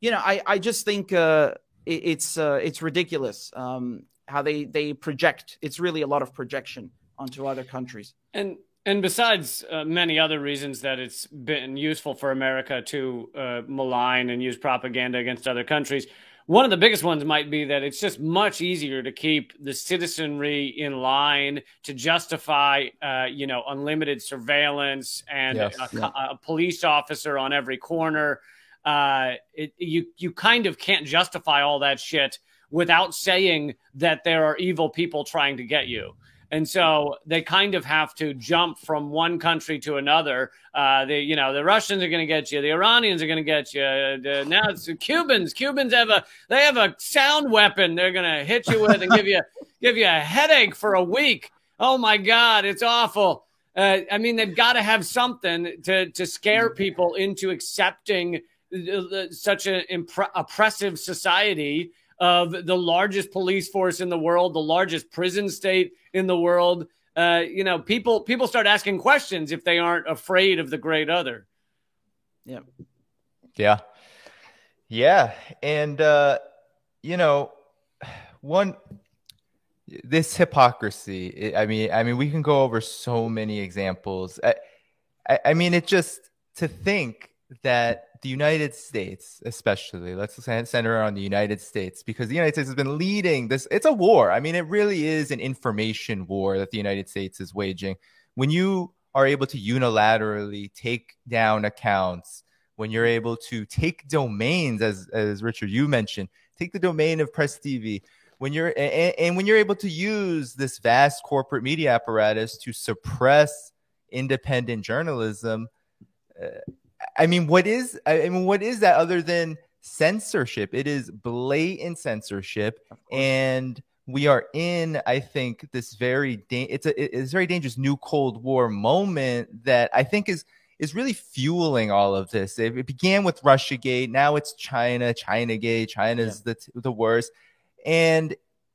you know, I, I just think uh, it, it's, uh, it's ridiculous. Um, how they they project. It's really a lot of projection onto other countries. And and besides uh, many other reasons that it's been useful for America to uh, malign and use propaganda against other countries, one of the biggest ones might be that it's just much easier to keep the citizenry in line to justify, uh, you know, unlimited surveillance and yes, a, yeah. a, police officer on every corner. Uh, it, you you kind of can't justify all that shit without saying that there are evil people trying to get you. And so they kind of have to jump from one country to another. Uh, the you know the Russians are going to get you, the Iranians are going to get you. Uh, now it's the Cubans. Cubans have a they have a sound weapon. They're going to hit you with and give you give you a headache for a week. Oh my God, it's awful. Uh, I mean, they've got to have something to to scare people into accepting uh, such an oppressive society of the largest police force in the world, the largest prison state in the world. Uh, you know, people people start asking questions if they aren't afraid of the great other. Yeah. Yeah. Yeah. And uh, you know, one this hypocrisy. I mean, I mean, we can go over so many examples. I, I, I mean, it just to think that the United States, especially, let's center on the United States because the United States has been leading this. It's a war. I mean, it really is an information war that the United States is waging. When you are able to unilaterally take down accounts, when you're able to take domains, as as Richard you mentioned, take the domain of Press TV, when you're and, and when you're able to use this vast corporate media apparatus to suppress independent journalism. Uh, I mean, what is I mean, what is that other than censorship? It is blatant censorship, and we are in, I think, this very da- it's a it's a very dangerous new Cold War moment that I think is is really fueling all of this. It, it began with Russia RussiaGate, now it's China, China ChinaGate. China's yeah. the the worst, and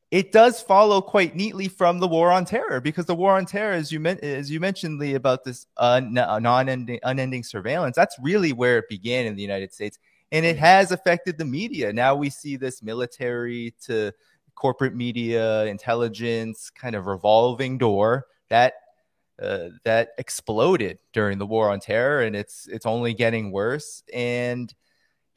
it does follow quite neatly from the war on terror because the war on terror, as you, men- as you mentioned, Lee, about this uh, non-ending, unending surveillance, that's really where it began in the United States. And it has affected the media. Now we see this military to corporate media, intelligence kind of revolving door that uh, that exploded during the war on terror, and it's it's only getting worse. And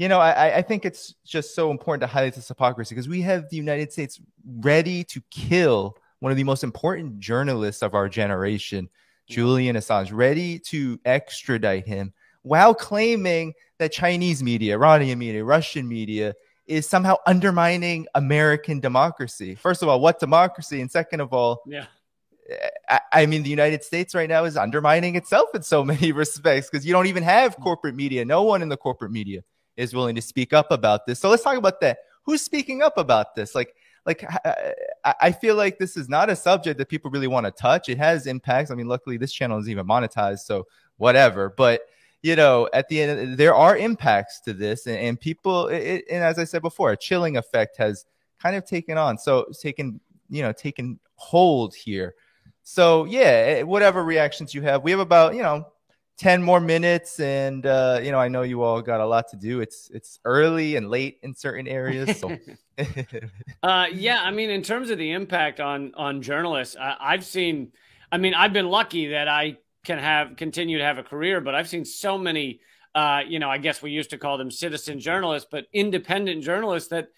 you know, I, I think it's just so important to highlight this hypocrisy because we have the United States ready to kill one of the most important journalists of our generation, Julian Assange, ready to extradite him while claiming that Chinese media, Iranian media, Russian media is somehow undermining American democracy. First of all, what democracy? And second of all, yeah. I, I mean, the United States right now is undermining itself in so many respects because you don't even have corporate media. No one in the corporate media is willing to speak up about this. So let's talk about that. Who's speaking up about this? Like, like uh, I feel like this is not a subject that people really want to touch. It has impacts. I mean, luckily this channel is even monetized, so whatever. But you know, at the end, there are impacts to this, and, and people. It, and as I said before, a chilling effect has kind of taken on. So taken, you know, taken hold here. So yeah, eh, whatever reactions you have, we have about you know 10 more minutes and uh, you know i know you all got a lot to do. It's it's early and late in certain areas so. Uh, yeah i mean in terms of the impact on on journalists I, i've seen i mean i've been lucky that i can have continue to have a career but i've seen so many uh, you know i guess we used to call them citizen journalists but independent journalists that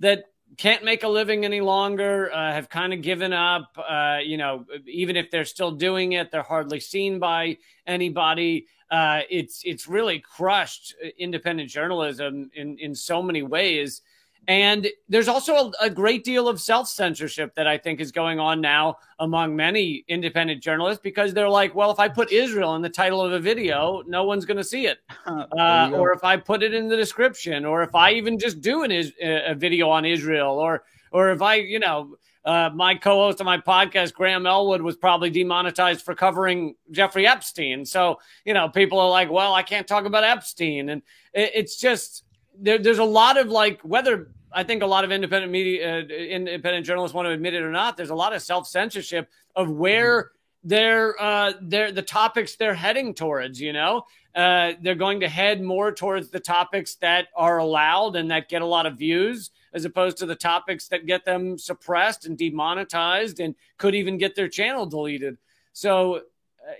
that can't make a living any longer, uh, have kind of given up. Uh, you know, even if they're still doing it, they're hardly seen by anybody. Uh, it's it's really crushed independent journalism in in so many ways. And there's also a, a great deal of self censorship that I think is going on now among many independent journalists because they're like, well, if I put Israel in the title of a video, no one's going to see it. Uh, or if I put it in the description, or if I even just do an, is- a video on Israel, or or if I, you know, uh, my co-host on my podcast, Graham Elwood, was probably demonetized for covering Jeffrey Epstein. So you know, people are like, "Well, I can't talk about Epstein," and it, it's just there, there's a lot of like whether I think a lot of independent media, uh, independent journalists want to admit it or not. There's a lot of self censorship of where they're uh, they're the topics they're heading towards. You know, uh, they're going to head more towards the topics that are allowed and that get a lot of views, as opposed to the topics that get them suppressed and demonetized and could even get their channel deleted. So, uh,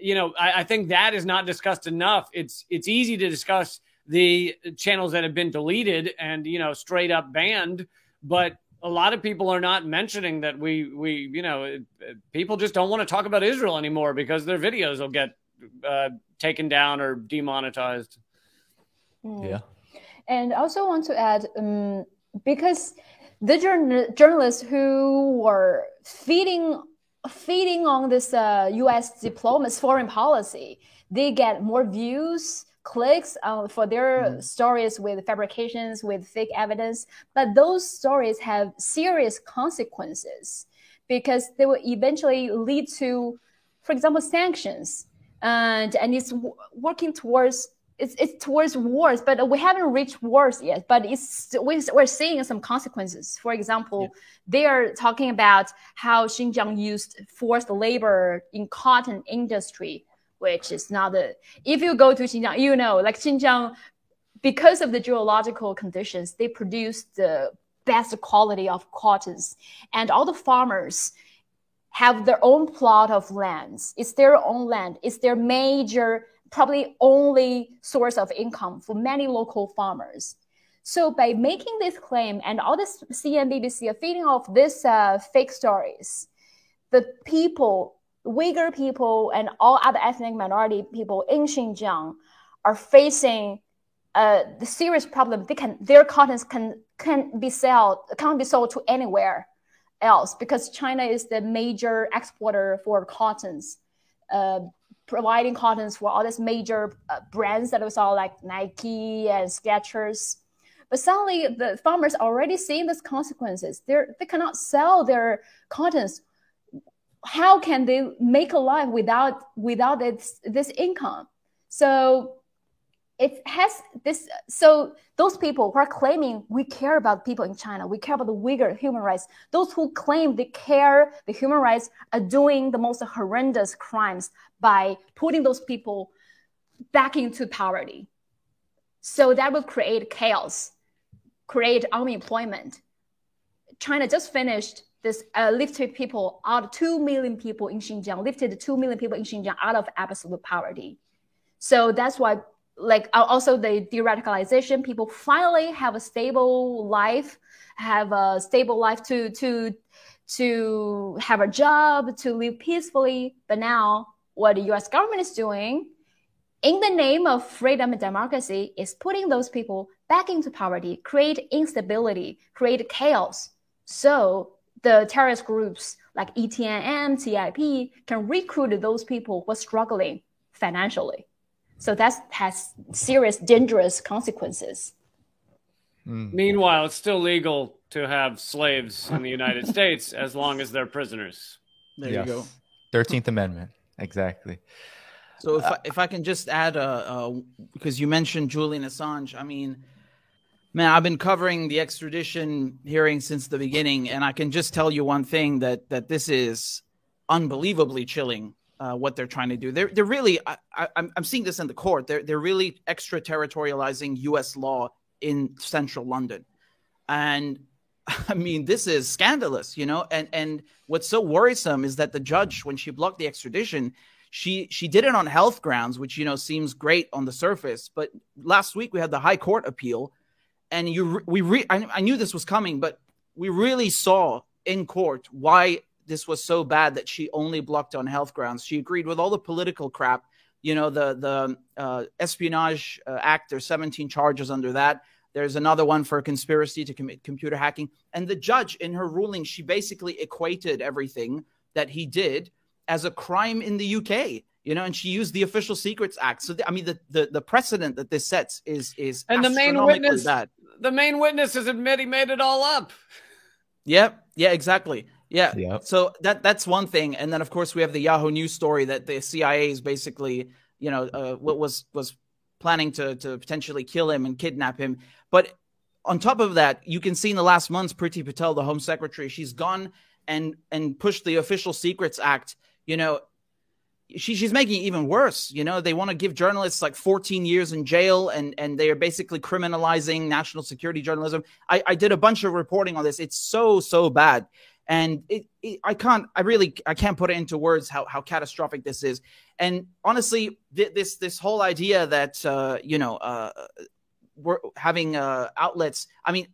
you know, I, I think that is not discussed enough. It's it's easy to discuss the channels that have been deleted and you know straight up banned but a lot of people are not mentioning that we we you know people just don't want to talk about Israel anymore because their videos will get uh, taken down or demonetized. Mm. Yeah, and I also want to add um, because the journal- journalists who were feeding feeding on this uh, U.S. diplomacy foreign policy, they get more views clicks uh, for their mm. stories with fabrications, with fake evidence. But those stories have serious consequences because they will eventually lead to, for example, sanctions. And, and it's working towards it's, it's towards wars, but we haven't reached wars yet. But it's we're seeing some consequences. For example, yeah. they are talking about how Xinjiang used forced labor in cotton industry which is not the. If you go to Xinjiang, you know, like Xinjiang, because of the geological conditions, they produce the best quality of cottons, and all the farmers have their own plot of lands. It's their own land. It's their major, probably only source of income for many local farmers. So by making this claim and all this CNBC are feeding off this uh, fake stories, the people Uyghur people and all other ethnic minority people in Xinjiang are facing uh, the serious problem. They can their cottons can can be sold can't be sold to anywhere else because China is the major exporter for cottons, uh, providing cottons for all these major uh, brands that we saw like Nike and Skechers. But suddenly, the farmers already seeing these consequences. They they cannot sell their cottons how can they make a life without without this this income? So it has this so those people who are claiming we care about people in china we care about the uyghur human rights those who claim they care the human rights are doing the most horrendous crimes by putting those people back into poverty. So that will create chaos create unemployment. China just finished this uh, lifted people out, 2 million people in Xinjiang, lifted 2 million people in Xinjiang out of absolute poverty. So that's why, like, also the de-radicalization, people finally have a stable life, have a stable life to, to, to have a job, to live peacefully. But now what the US government is doing in the name of freedom and democracy is putting those people back into poverty, create instability, create chaos. So the terrorist groups like ETNM, TIP can recruit those people who are struggling financially. So that has serious, dangerous consequences. Mm. Meanwhile, it's still legal to have slaves in the United States as long as they're prisoners. There yes. you go. 13th Amendment. Exactly. So if, uh, I, if I can just add, uh, uh, because you mentioned Julian Assange, I mean, Man, I've been covering the extradition hearing since the beginning, and I can just tell you one thing that that this is unbelievably chilling. Uh, what they're trying to do, they're they're really. I, am I'm seeing this in the court. They're they're really extraterritorializing U.S. law in central London, and I mean this is scandalous, you know. And and what's so worrisome is that the judge, when she blocked the extradition, she she did it on health grounds, which you know seems great on the surface. But last week we had the High Court appeal and you we re, I, I knew this was coming, but we really saw in court why this was so bad that she only blocked on health grounds. She agreed with all the political crap. You know, the the uh, Espionage uh, Act. There's 17 charges under that. There's another one for conspiracy to commit computer hacking. And the judge, in her ruling, she basically equated everything that he did as a crime in the UK. You know, and she used the Official Secrets Act. So, the, I mean, the, the the precedent that this sets is is and the main witness. Bad. The main witness is admit he made it all up. Yep. Yeah. Exactly. Yeah. Yep. So that that's one thing, and then of course we have the Yahoo News story that the CIA is basically, you know, uh, what was was planning to to potentially kill him and kidnap him. But on top of that, you can see in the last months, Priti Patel, the Home Secretary, she's gone and and pushed the Official Secrets Act. You know, she, she's making it even worse. You know, they want to give journalists like 14 years in jail, and and they are basically criminalizing national security journalism. I, I did a bunch of reporting on this. It's so so bad and it, it, i can't i really i can't put it into words how, how catastrophic this is and honestly th- this this whole idea that uh, you know uh, we're having uh, outlets i mean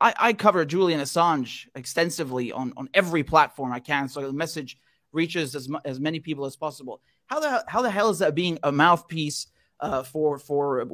I, I cover julian assange extensively on on every platform i can so the message reaches as, as many people as possible how the how the hell is that being a mouthpiece uh, for for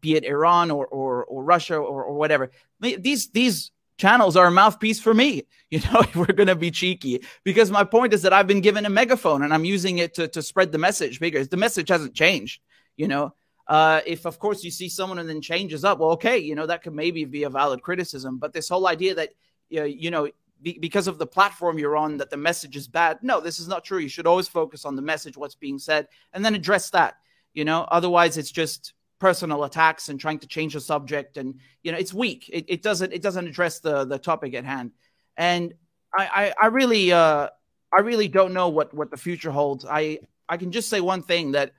be it Iran or or, or Russia or, or whatever. These these channels are a mouthpiece for me, you know, if we're going to be cheeky. Because my point is that I've been given a megaphone and I'm using it to, to spread the message because the message hasn't changed, you know. Uh, if, of course, you see someone and then changes up, well, okay, you know, that could maybe be a valid criticism. But this whole idea that, you know, be, because of the platform you're on, that the message is bad. No, this is not true. You should always focus on the message, what's being said, and then address that. You know, otherwise it's just personal attacks and trying to change the subject and you know it's weak it, it doesn't it doesn't address the the topic at hand and i i, I really uh i really don't know what what the future holds i i can just say one thing that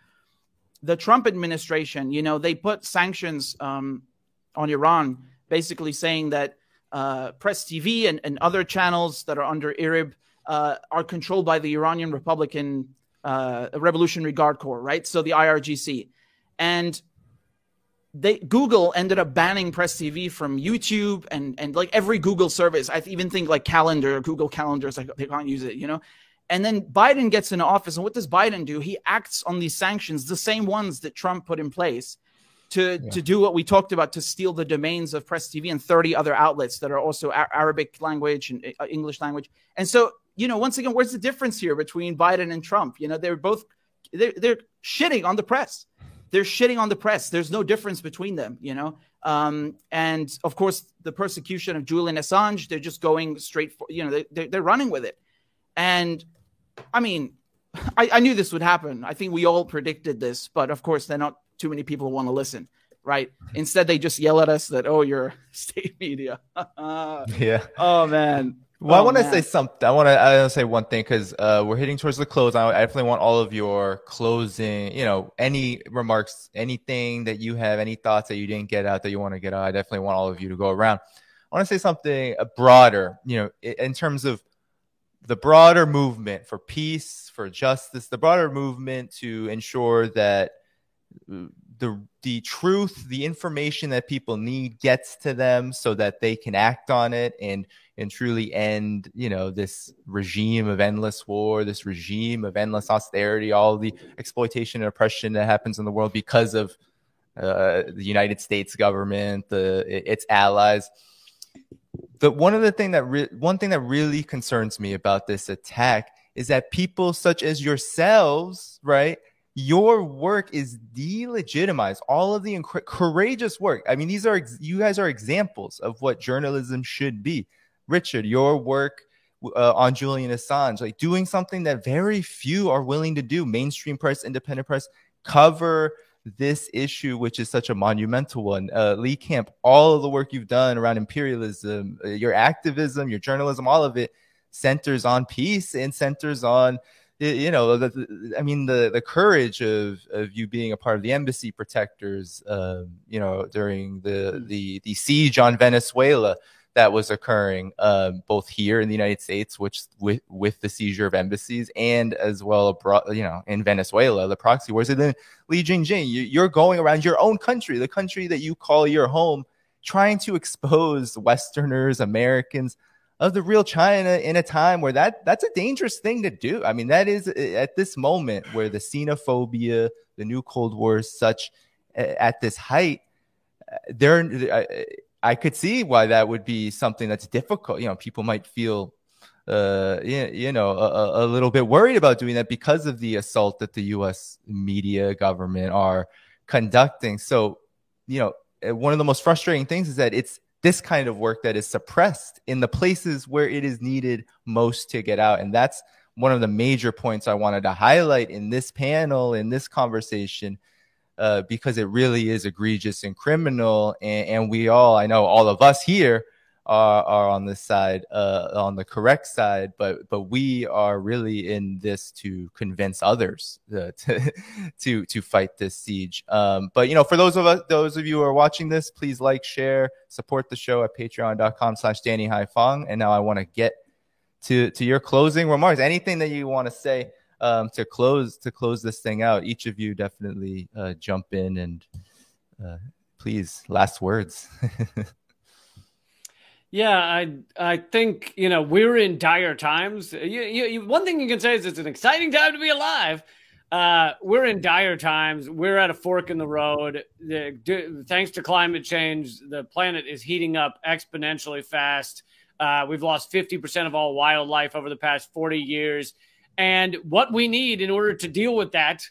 the trump administration you know they put sanctions um on iran basically saying that uh press tv and, and other channels that are under irib uh, are controlled by the iranian republican uh, revolutionary guard corps right so the irgc and they Google ended up banning Press TV from YouTube and and like every Google service. I even think like Calendar, Google Calendars, like they can't use it, you know. And then Biden gets into office, and what does Biden do? He acts on these sanctions, the same ones that Trump put in place, to yeah. to do what we talked about to steal the domains of Press TV and 30 other outlets that are also a- Arabic language and uh, English language. And so, you know, once again, where's the difference here between Biden and Trump? You know, they're both they're, they're shitting on the press they're shitting on the press. There's no difference between them, you know. Um, and of course, the persecution of Julian Assange, they're just going straight for, you know, they, they're running with it. And I mean, I, I knew this would happen. I think we all predicted this, but of course, they're not too many people want to listen, right? Instead, they just yell at us that, oh, you're state media. yeah. Oh, man. Well, oh, I want to say something. I want to. I want to say one thing because uh, we're hitting towards the close. I definitely want all of your closing. You know, any remarks, anything that you have, any thoughts that you didn't get out that you want to get out. I definitely want all of you to go around. I want to say something uh, broader. You know, in terms of the broader movement for peace, for justice, the broader movement to ensure that the the truth, the information that people need gets to them so that they can act on it and and truly end, you know, this regime of endless war, this regime of endless austerity, all the exploitation and oppression that happens in the world because of uh, the United States government, the its allies. The one of the thing that re- one thing that really concerns me about this attack is that people such as yourselves, right? Your work is delegitimized. All of the inc- courageous work. I mean, these are ex- you guys are examples of what journalism should be. Richard, your work uh, on Julian Assange, like doing something that very few are willing to do. Mainstream press, independent press, cover this issue, which is such a monumental one. Uh, Lee Camp, all of the work you've done around imperialism, uh, your activism, your journalism, all of it centers on peace and centers on you know the, the, i mean the the courage of of you being a part of the embassy protectors um, you know during the hmm. the the siege on venezuela that was occurring um, both here in the United States, which with with the seizure of embassies, and as well abroad, you know, in Venezuela, the proxy wars. And then Li Jingjing, you, are going around your own country, the country that you call your home, trying to expose Westerners, Americans of the real China in a time where that that's a dangerous thing to do. I mean, that is at this moment where the xenophobia, the new Cold War is such at this height. There, I, I could see why that would be something that's difficult. You know, people might feel uh, you, know, a, a, little bit worried about doing that because of the assault that the U.S. media government are conducting. So, you know, uh, one of the most frustrating things is that it's this kind of work that is suppressed in the places where it is needed most to get out. And that's one of the major points I wanted to highlight in this panel, in this conversation, uh, because it really is egregious and criminal. And, and, we all, I know all of us here, are, are on this side, uh, on the correct side, but but we are really in this to convince others uh, to to to fight this siege. Um, but you know, for those of us, those of you who are watching this, please like, share, support the show at Patreon.com/slash Danny Haiphong. And now I want to get to to your closing remarks. Anything that you want to say um, to close to close this thing out? Each of you definitely uh, jump in and uh, please last words. Yeah, I I think you know we're in dire times. You, you, one thing you can say is it's an exciting time to be alive. Uh, we're in dire times. We're at a fork in the road. The, thanks to climate change, the planet is heating up exponentially fast. Uh, we've lost 50% of all wildlife over the past 40 years. And what we need in order to deal with that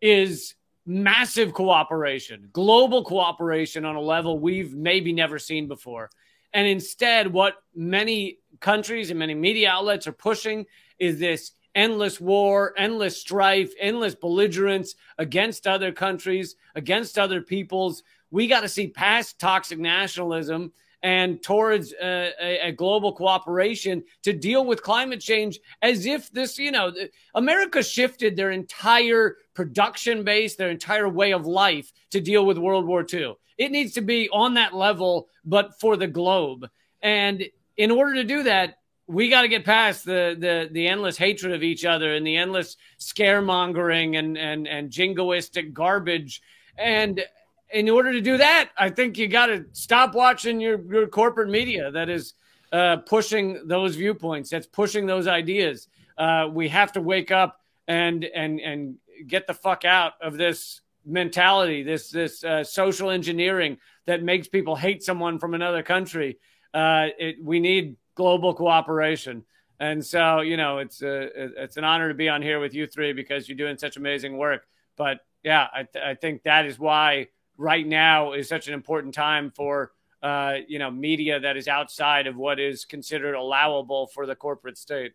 is massive cooperation, global cooperation on a level we've maybe never seen before. And instead, what many countries and many media outlets are pushing is this endless war, endless strife, endless belligerence against other countries, against other peoples. We got to see past toxic nationalism and towards uh, a, a, global cooperation to deal with climate change as if this, you know, America shifted their entire production base, their entire way of life to deal with World War II. It needs to be on that level, but for the globe. And in order to do that, we got to get past the, the the endless hatred of each other and the endless scaremongering and and and jingoistic garbage. And in order to do that, I think you got to stop watching your your corporate media that is uh, pushing those viewpoints, that's pushing those ideas. Uh, we have to wake up and and and get the fuck out of this mentality, this this uh, social engineering that makes people hate someone from another country. Uh, it, we need global cooperation, and so you know it's a, uh, it's an honor to be on here with you three because you're doing such amazing work. But yeah, I, th- I think that is why right now is such an important time for uh, you know media that is outside of what is considered allowable for the corporate state.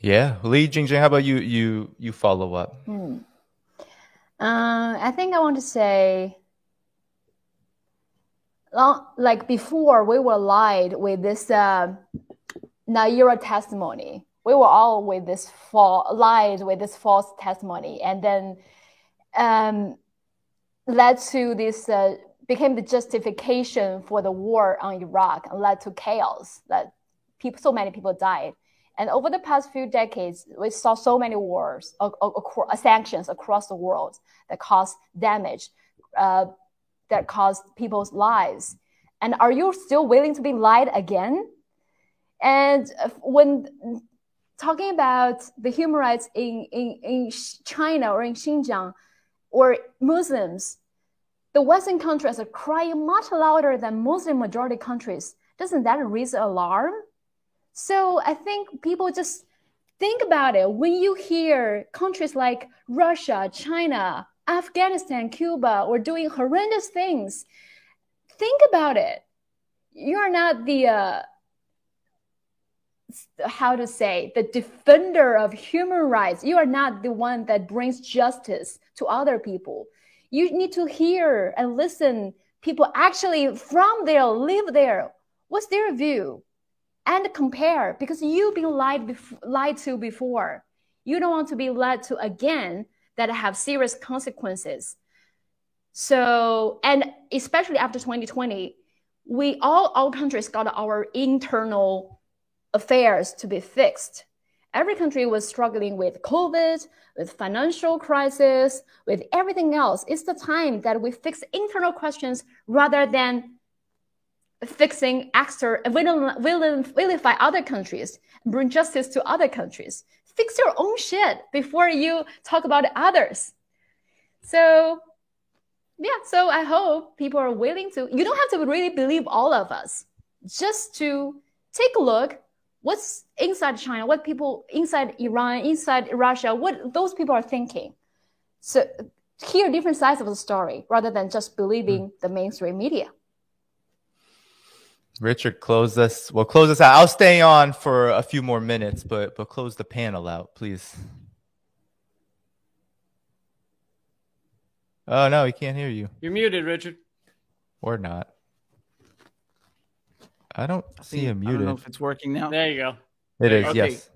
Yeah, Li Jingjing, how about you? You you follow up. Hmm. Uh, I think I want to say, like before, we were lied with this uh, Nayirah testimony. We were all with this fall, lied with this false testimony, and then um, led to this uh, became the justification for the war on Iraq and led to chaos. That people, so many people died. And over the past few decades, we saw so many wars, uh, uh, sanctions across the world that caused damage, uh, that caused people's lives. And are you still willing to be lied again? And when talking about the human rights in, in, in China or in Xinjiang or Muslims, the Western countries are crying much louder than Muslim majority countries. Doesn't that raise alarm? So I think people just think about it. When you hear countries like Russia, China, Afghanistan, Cuba were doing horrendous things, think about it. You are not the, uh, how to say, the defender of human rights. You are not the one that brings justice to other people. You need to hear and listen people actually from there, live there. What's their view? And compare because you've been lied, bef- lied to before. You don't want to be lied to again that have serious consequences. So, and especially after 2020, we all, all countries got our internal affairs to be fixed. Every country was struggling with COVID, with financial crisis, with everything else. It's the time that we fix internal questions rather than fixing extra, vilify other countries, bring justice to other countries. Fix your own shit before you talk about others. So, yeah, so I hope people are willing to, you don't have to really believe all of us, just to take a look what's inside China, what people inside Iran, inside Russia, what those people are thinking. So, hear different sides of the story rather than just believing mm. the mainstream media. Richard, close us. Well, close us out. I'll stay on for a few more minutes, but but close the panel out, please. Oh no, he can't hear you. You're muted, Richard. Or not. I don't I see him muted. I don't know if it's working now. There you go. It is. Okay. Yes.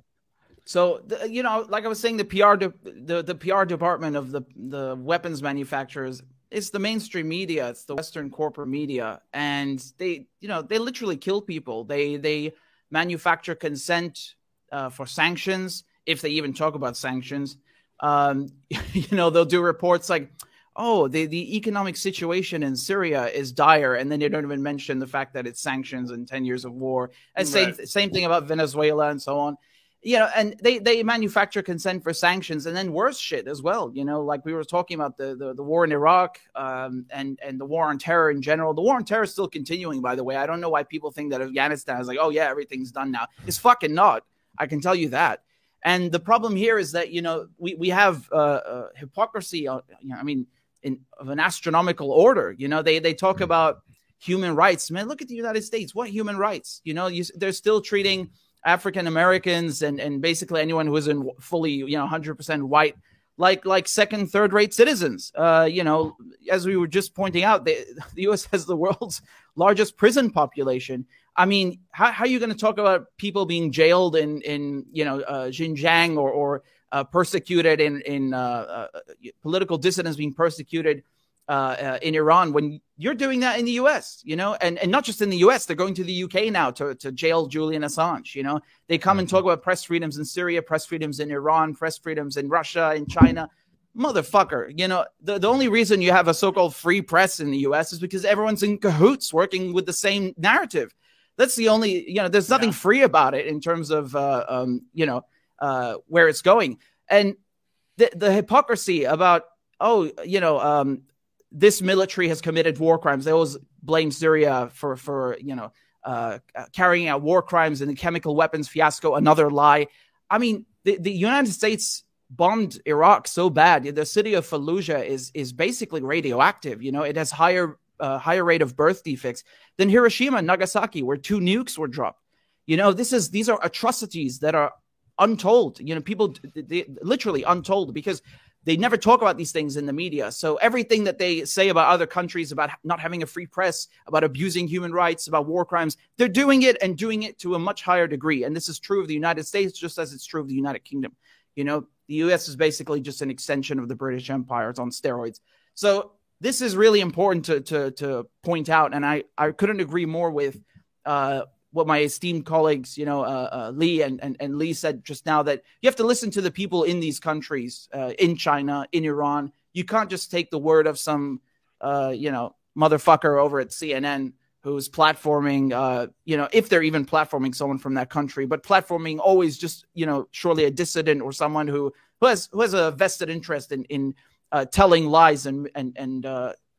So the, you know, like I was saying, the PR de- the the PR department of the the weapons manufacturers it's the mainstream media it's the western corporate media and they you know they literally kill people. They they manufacture consent uh, for sanctions if they even talk about sanctions. Um, you know they'll do reports like oh the, the economic situation in syria is dire and then they don't even mention the fact that it's sanctions and 10 years of war. And right. same, same thing about venezuela and so on you know, and they they manufacture consent for sanctions, and then worse shit as well. You know, like we were talking about the the, the war in Iraq, um, and and the war on terror in general. The war on terror is still continuing, by the way. I don't know why people think that Afghanistan is like, oh yeah, everything's done now. It's fucking not. I can tell you that. And the problem here is that you know we we have uh, uh, hypocrisy. Uh, you know, I mean, in of an astronomical order. You know, they they talk about human rights. Man, look at the United States. What human rights? You know, you, they're still treating African Americans and and basically anyone who isn't fully you know 100% white like like second third rate citizens. Uh, you know as we were just pointing out the, the US has the world's largest prison population. I mean how, how are you going to talk about people being jailed in in you know uh, Xinjiang or or uh, persecuted in in uh, uh, political dissidents being persecuted uh, uh, in Iran when you're doing that in the U.S. You know, and and not just in the U.S. They're going to the U.K. now to to jail Julian Assange. You know, they come mm-hmm. and talk about press freedoms in Syria, press freedoms in Iran, press freedoms in Russia, in China. Motherfucker, you know, the, the only reason you have a so called free press in the US is because everyone's in cahoots working with the same narrative. That's the only, you know, there's nothing yeah. free about it in terms of, uh, um, you know, uh, where it's going. And the, the hypocrisy about, oh, you know, um, this military has committed war crimes. They always blame Syria for for you know uh, carrying out war crimes and the chemical weapons fiasco. Another lie. I mean, the, the United States bombed Iraq so bad. The city of Fallujah is is basically radioactive. You know, it has higher uh, higher rate of birth defects than Hiroshima and Nagasaki, where two nukes were dropped. You know, this is these are atrocities that are untold. You know, people they, literally untold because they never talk about these things in the media. So everything that they say about other countries, about not having a free press, about abusing human rights, about war crimes, they're doing it and doing it to a much higher degree. And this is true of the United States, just as it's true of the United Kingdom. You know, the US is basically just an extension of the British Empire. It's on steroids. So this is really important to to to point out, and I I couldn't agree more with uh, what my esteemed colleagues, you know, uh, uh, Lee and, and, and Lee said just now that you have to listen to the people in these countries, uh, in China, in Iran. You can't just take the word of some, uh, you know, motherfucker over at CNN who's platforming, uh, you know, if they're even platforming someone from that country, but platforming always just, you know, surely a dissident or someone who who has who has a vested interest in in uh, telling lies and and and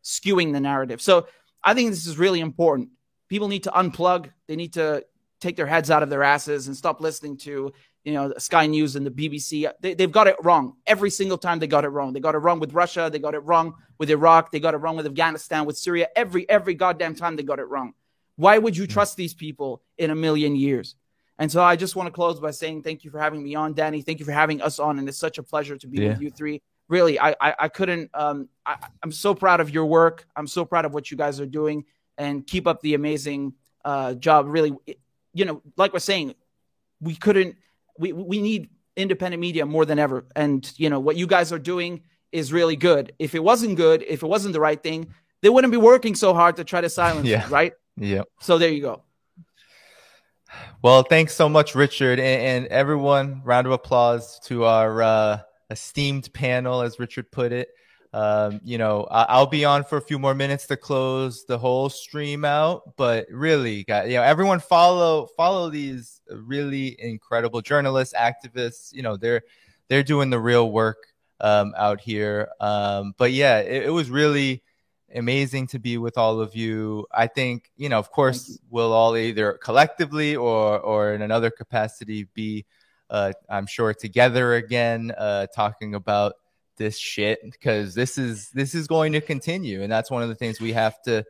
skewing the narrative. So I think this is really important people need to unplug. They need to take their heads out of their asses and stop listening to you know Sky News and the BBC. They, they've got it wrong every single time. They got it wrong. They got it wrong with Russia. They got it wrong with Iraq. They got it wrong with Afghanistan, with Syria. Every every goddamn time they got it wrong. Why would you trust these people in a million years? And so I just want to close by saying thank you for having me on, Danny. Thank you for having us on, and it's such a pleasure to be yeah. with you three. Really, I I, I couldn't. Um, I, I'm so proud of your work. I'm so proud of what you guys are doing and keep up the amazing uh, job. Really, you know, like we're saying, we couldn't. We we need independent media more than ever, and you know what you guys are doing is really good. If it wasn't good, if it wasn't the right thing, they wouldn't be working so hard to try to silence yeah. it, right? Yeah. So there you go. Well, thanks so much, Richard, and, and everyone. Round of applause to our uh, esteemed panel, as Richard put it. Um, you know, I'll be on for a few more minutes to close the whole stream out, but really, got you know, everyone follow follow these really incredible journalists, activists. You know, they're they're doing the real work um, out here. Um, but yeah, it, it, was really amazing to be with all of you. I think you know, of course, we'll all either collectively or or in another capacity be, uh, I'm sure, together again, uh, talking about this shit because this is this is going to continue. And that's one of the things we have to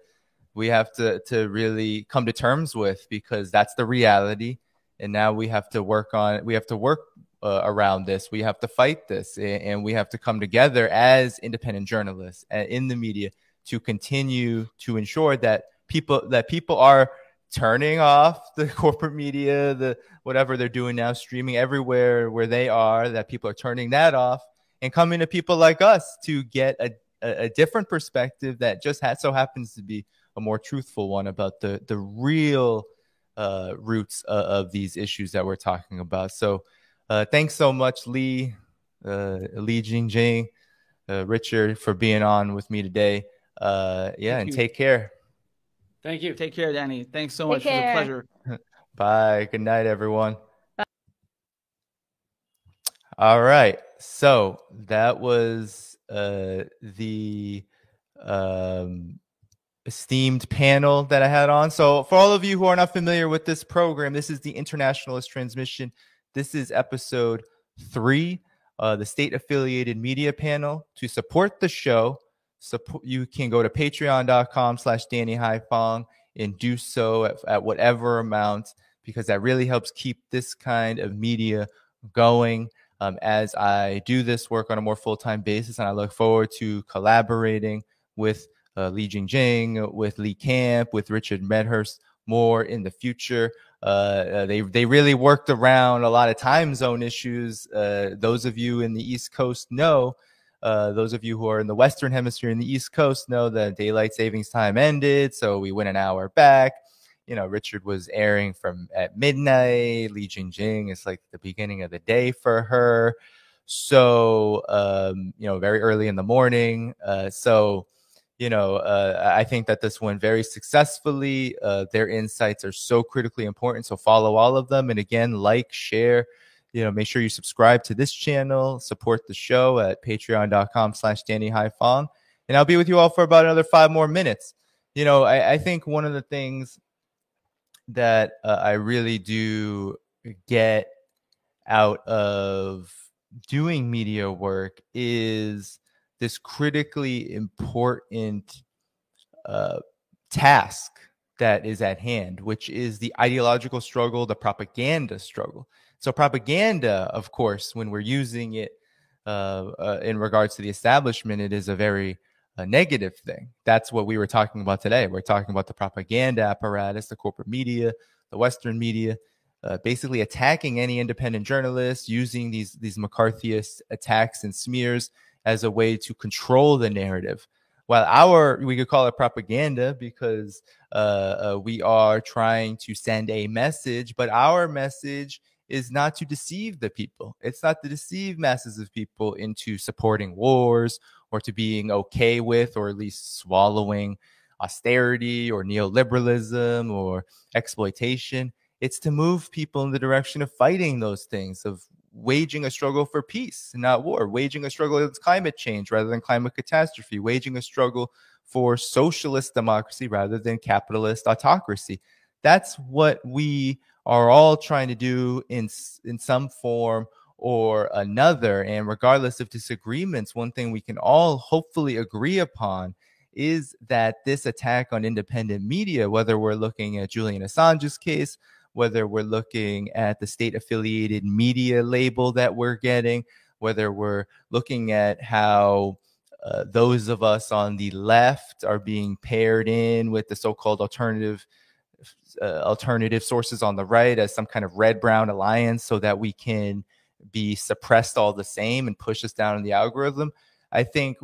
we have to to really come to terms with because that's the reality. And now we have to work on we have to work uh, around this. We have to fight this and, and we have to come together as independent journalists in the media to continue to ensure that people that people are turning off the corporate media the whatever they're doing now streaming everywhere where they are that people are turning that off and coming to people like us to get a, a, different perspective that just so happens to be a more truthful one about the the real uh, roots uh, of these issues that we're talking about. So, uh, thanks so much, Lee, uh, Li Jingjing, uh, Richard, for being on with me today. Uh, yeah, Thank and you. take care. Thank you. Take care, Danny. Thanks so take much. Care. It was a pleasure. Bye. Good night, everyone. All right. So that was uh, the um, esteemed panel that I had on. So, for all of you who are not familiar with this program, this is the Internationalist Transmission. This is episode three, uh, the state affiliated media panel. To support the show, support, you can go to patreon.com slash Danny Haiphong and do so at, at whatever amount because that really helps keep this kind of media going um, as I do this work on a more full time basis. And I look forward to collaborating with uh, Li Jingjing, with Lee Camp, with Richard Medhurst more in the future. Uh, uh, they they really worked around a lot of time zone issues. Uh, those of you in the East Coast know. Uh, those of you who are in the Western Hemisphere in the East Coast know that daylight savings time ended, so we went an hour back you know, Richard was airing from at midnight. Li Jingjing is like the beginning of the day for her. So, um, you know, very early in the morning. Uh, so, you know, uh, I think that this went very successfully. Uh, their insights are so critically important. So follow all of them. And again, like, share, you know, make sure you subscribe to this channel, support the show at patreon.com slash Danny Haiphong. And I'll be with you all for about another five more minutes. You know, I, I think one of the things that uh, I really do get out of doing media work is this critically important uh, task that is at hand, which is the ideological struggle, the propaganda struggle. So, propaganda, of course, when we're using it uh, uh, in regards to the establishment, it is a very a negative thing. That's what we were talking about today. We're talking about the propaganda apparatus, the corporate media, the Western media, uh, basically attacking any independent journalist, using these these McCarthyist attacks and smears as a way to control the narrative. While our we could call it propaganda because uh, uh, we are trying to send a message, but our message is not to deceive the people. It's not to deceive masses of people into supporting wars or to being okay with or at least swallowing austerity or neoliberalism or exploitation. It's to move people in the direction of fighting those things, of waging a struggle for peace, not war, waging a struggle against climate change rather than climate catastrophe, waging a struggle for socialist democracy rather than capitalist autocracy. That's what we are all trying to do in in some form or another. And regardless of disagreements, one thing we can all hopefully agree upon is that this attack on independent media, whether we're looking at Julian Assange's case, whether we're looking at the state affiliated media label that we're getting, whether we're looking at how uh, those of us on the left are being paired in with the so-called alternative uh, alternative sources on the right as some kind of red brown alliance so that we can be suppressed all the same and push us down in the algorithm. I think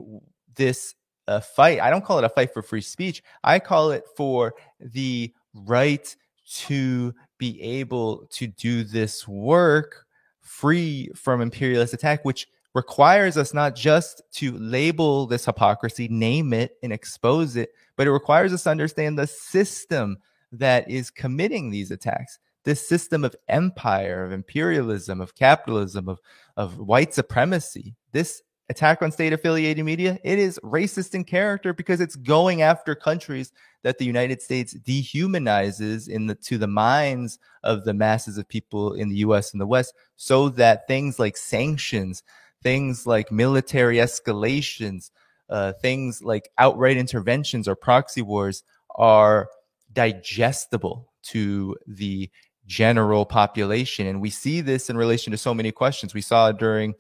this uh, fight, I don't call it a fight for free speech. I call it for the right to be able to do this work free from imperialist attack, which requires us not just to label this hypocrisy, name it, and expose it, but it requires us to understand the system that is committing these attacks. This system of empire, of imperialism, of capitalism, of, of white supremacy. This attack on state affiliated media, it is racist in character because it's going after countries that the United States dehumanizes in the to the minds of the masses of people in the US and the West so that things like sanctions, things like military escalations, uh, things like outright interventions or proxy wars are digestible to the general population. And we see this in relation to so many questions. We saw during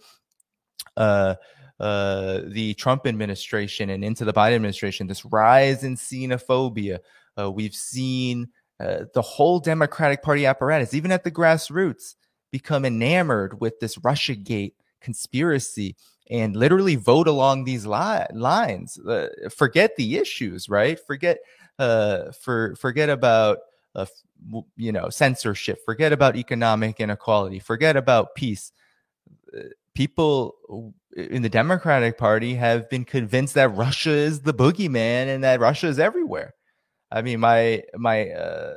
uh, uh, the Trump administration and into the Biden administration this rise in xenophobia. Uh, we've seen uh, the whole Democratic Party apparatus, even at the grassroots, become enamored with this Russia Gate conspiracy and literally vote along these li- lines. Uh, forget the issues, right? Forget uh, for forget about uh, you know censorship. Forget about economic inequality. Forget about peace. Uh, people in the Democratic Party have been convinced that Russia is the boogeyman and that Russia is everywhere. I mean, my my uh,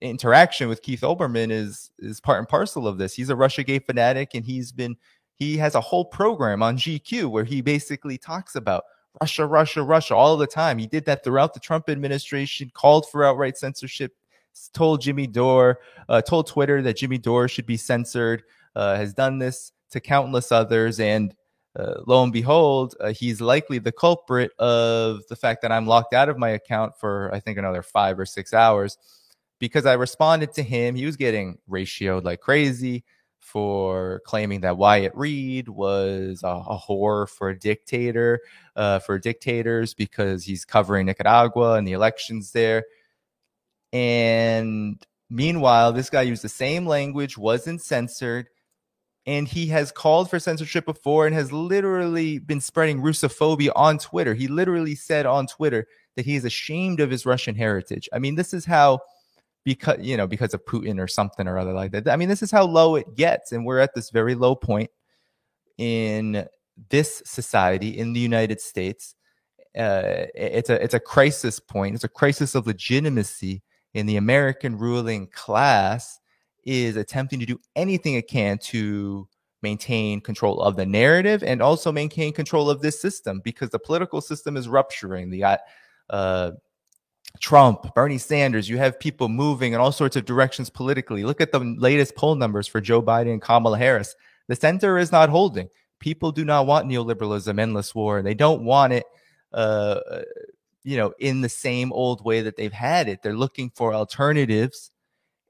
interaction with Keith Olbermann is is part and parcel of this. He's a Russia Gate fanatic, and he's been he has a whole program on GQ where he basically talks about Russia, Russia, Russia all the time. He did that throughout the Trump administration, called for outright censorship, told Jimmy Dore, uh, told Twitter that Jimmy Dore should be censored, uh, has done this to countless others. And uh, lo and behold, uh, he's likely the culprit of the fact that I'm locked out of my account for, I think, another five or six hours because I responded to him. He was getting ratioed like crazy for claiming that Wyatt Reed was a, a whore for a dictator, uh, for dictators because he's covering Nicaragua and the elections there. And meanwhile, this guy used the same language, wasn't censored, and he has called for censorship before and has literally been spreading Russophobia on Twitter. He literally said on Twitter that he is ashamed of his Russian heritage. I mean, this is how because you know because of Putin or something or other like that. I mean, this is how low it gets, and we're at this very low point in this society in the United States. Uh, it's a it's a crisis point. It's a crisis of legitimacy in the American ruling class is attempting to do anything it can to maintain control of the narrative and also maintain control of this system because the political system is rupturing. The uh, Trump, Bernie Sanders, you have people moving in all sorts of directions politically. Look at the latest poll numbers for Joe Biden and Kamala Harris. The center is not holding. People do not want neoliberalism, endless war. They don't want it, uh, you know, in the same old way that they've had it. They're looking for alternatives.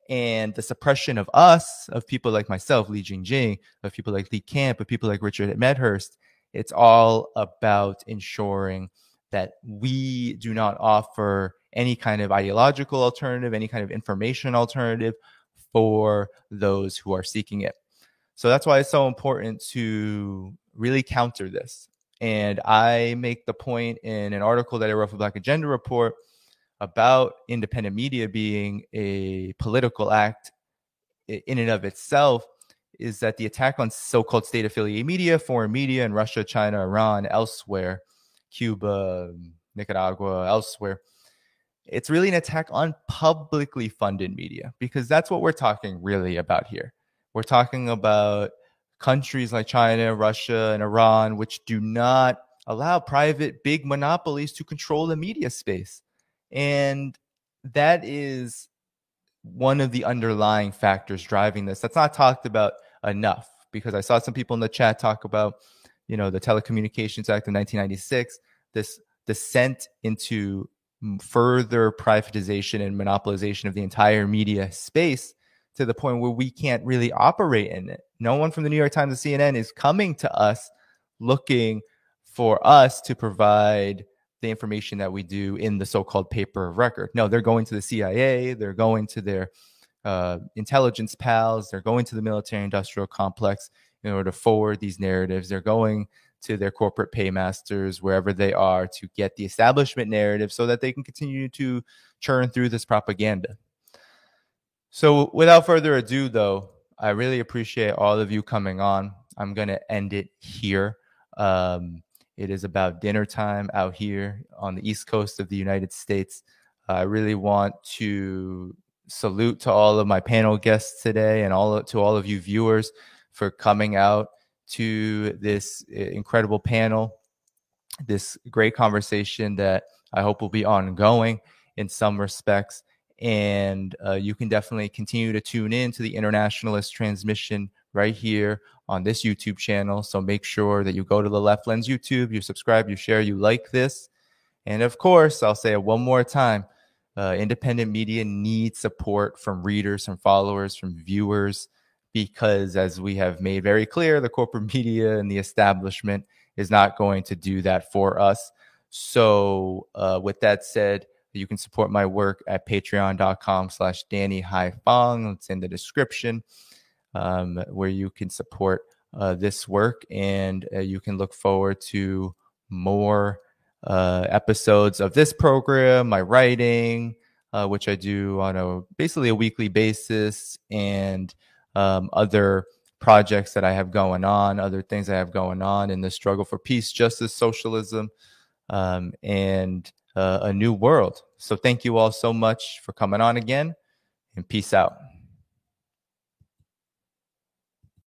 And the suppression of us, of people like myself, Li Jingjing, of people like Lee Camp, of people like Richard Medhurst, it's all about ensuring that we do not offer any kind of ideological alternative, any kind of information alternative for those who are seeking it. So that's why it's so important to really counter this. And I make the point in an article that I wrote for Black Agenda Report about independent media being a political act in and of itself is that the attack on so-called state affiliated media, foreign media in Russia, China, Iran, elsewhere, Cuba, Nicaragua, elsewhere, it's really an attack on publicly funded media because that's what we're talking really about here. We're talking about countries like China, Russia, and Iran, which do not allow private big monopolies to control the media space. And that is one of the underlying factors driving this. That's not talked about enough because I saw some people in the chat talk about, you know, the Telecommunications Act of 1996, this descent into further privatization and monopolization of the entire media space to the point where we can't really operate in it. No one from the New York Times or CNN is coming to us looking for us to provide the information that we do in the so-called paper of record. No, they're going to the CIA, they're going to their uh, intelligence pals, they're going to the military-industrial complex in order to forward these narratives. They're going to their corporate paymasters, wherever they are, to get the establishment narrative so that they can continue to churn through this propaganda. So, without further ado, though, I really appreciate all of you coming on. I'm going to end it here. Um, it is about dinner time out here on the East Coast of the United States. I really want to salute to all of my panel guests today and all to all of you viewers for coming out to this uh, incredible panel, this great conversation that I hope will be ongoing in some respects. And uh, you can definitely continue to tune in to the Internationalist transmission right here on this YouTube channel. So make sure that you go to the Left Lens YouTube, you subscribe, you share, you like this. And of course, I'll say it one more time uh, independent media needs support from readers, from followers, from viewers, because as we have made very clear, the corporate media and the establishment is not going to do that for us. So, uh, with that said, you can support my work at patreon.com slash Danny Haiphong. It's in the description um, where you can support uh, this work and uh, you can look forward to more uh, episodes of this program, my writing, uh, which I do on a basically a weekly basis, and um, other projects that I have going on, other things I have going on in the struggle for peace, justice, socialism, um, and uh, a new world. So thank you all so much for coming on again, and peace out.